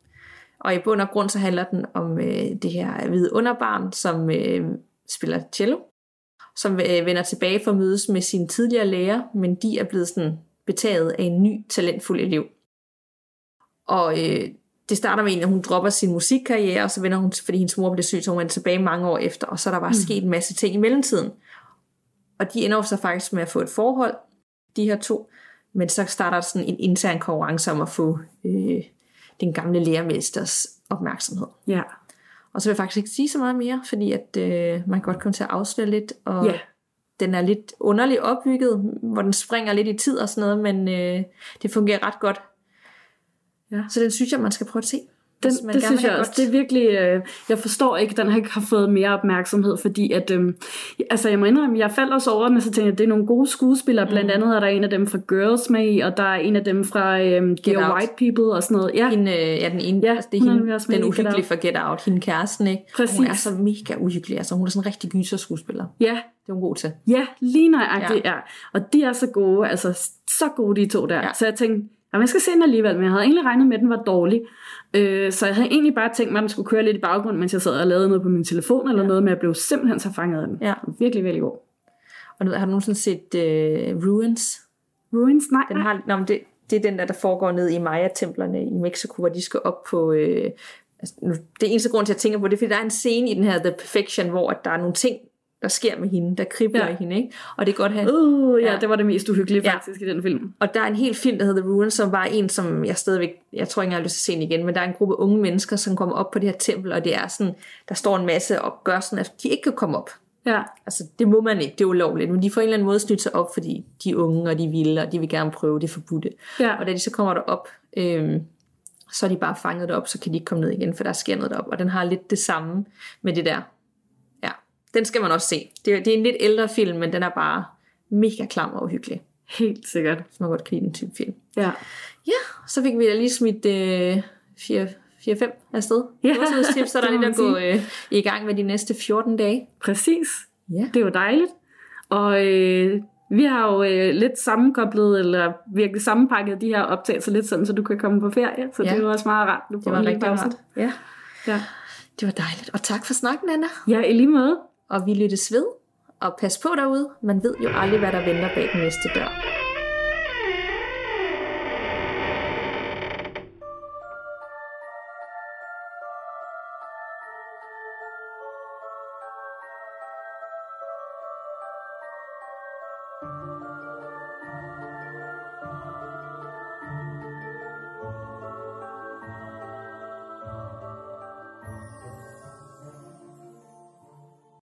Og i bund og grund så handler den om øh, det her hvide underbarn, som øh, spiller cello, som øh, vender tilbage for at mødes med sine tidligere lærer, men de er blevet sådan betaget af en ny, talentfuld elev. Og øh, det starter med en, at hun dropper sin musikkarriere, og så vender hun, fordi hendes mor blev syg, så hun vender tilbage mange år efter, og så er der bare mm. sket en masse ting i mellemtiden. Og de ender jo så faktisk med at få et forhold, de her to, men så starter der sådan en intern konkurrence om at få øh, den gamle lærermesters opmærksomhed. ja. Og så vil jeg faktisk ikke sige så meget mere, fordi at øh, man kan godt komme til at afsløre lidt, og Ja. den er lidt underligt opbygget, hvor den springer lidt i tid og sådan noget, men øh, det fungerer ret godt. Ja. Så den synes jeg, man skal prøve at se. Den, det gerne synes jeg også. Det er virkelig, øh, jeg forstår ikke, at den ikke har fået mere opmærksomhed, fordi at, øh, altså jeg må indrømme, jeg faldt også over den, og så tænkte jeg, at det er nogle gode skuespillere. Blandt andet er der en af dem fra Girls med i, og der er en af dem fra øh, Dear Out. White People og sådan noget. Ja, Hende, øh, ja, den ene, Ja, altså, det er hun er hende, med den Get uhyggelige for Get Out, hende kæresten, ikke? Præcis. Hun er så mega uhyggelig, altså hun er sådan en rigtig gyser-skuespiller. ja, Det er hun god til. ja, lige nøjagtigt, ja. ja. Og de er så gode, altså så gode de to der. Ja. Så jeg tænkte, jamen, jeg skal se den alligevel, men jeg havde egentlig regnet med, at den var dårlig. Øh, så jeg havde egentlig bare tænkt mig, at den skulle køre lidt i baggrunden, mens jeg sad og lavede noget på min telefon eller ja. noget, men jeg blev simpelthen så fanget af den. Ja. Virkelig, virkelig god. Og nu- har du nogensinde set øh, Ruins? Ruins, nej, Den har, nå, men det, det er den der, der foregår ned i Maya-templerne i Mexico, hvor de skal op på... Øh, altså, nu, det eneste grund til, at jeg tænker på det, er, fordi der er en scene i den her The Perfection, hvor at der er nogle ting, der sker med hende, der kribler ja. Ja. i hende, ikke? Og det er godt have... Uh, ja, Ja. ja, det var det mest uhyggelige Ja. faktisk i den film. Og der er en hel film, der hedder The Ruins, som var en, som jeg stadigvæk, jeg tror ikke, jeg har lyst til at se den igen, men der er en gruppe unge mennesker, som kommer op på det her tempel, og det er sådan, der står en masse og gør sådan, at de ikke kan komme op. Ja, Altså, det må man ikke, det er ulovligt, men de får en eller anden måde snydt sig op, fordi de er unge, og de vil, og de vil gerne prøve det forbudte. ja. Og da de så kommer derop, øhm, så er de bare fanget derop, så kan de ikke komme ned igen, for der sker noget derop. Og den har lidt det samme med det der. Den skal man også se. Det er, det er en lidt ældre film, men den er bare mega klam og uhyggelig. helt sikkert. Så man godt kan lide den type film. Ja. Ja, så fik vi da lige smidt øh, 4-5 afsted. Ja, tips, så er der lidt at gå øh, i gang med de næste 14 dage. Præcis. Ja. Det var dejligt. Og øh, vi har jo øh, lidt sammenkoblet, eller virkelig sammenpakket de her optagelser lidt sådan, så du kan komme på ferie. Så Ja. det var også meget rart. Du Det var rigtig pause. rart. Ja, Ja. det var dejligt. Og tak for snakken, Anna. ja, i lige måde. Og vi lyttes ved. Og pas på derude. Man ved jo aldrig, hvad der venter bag den næste dør.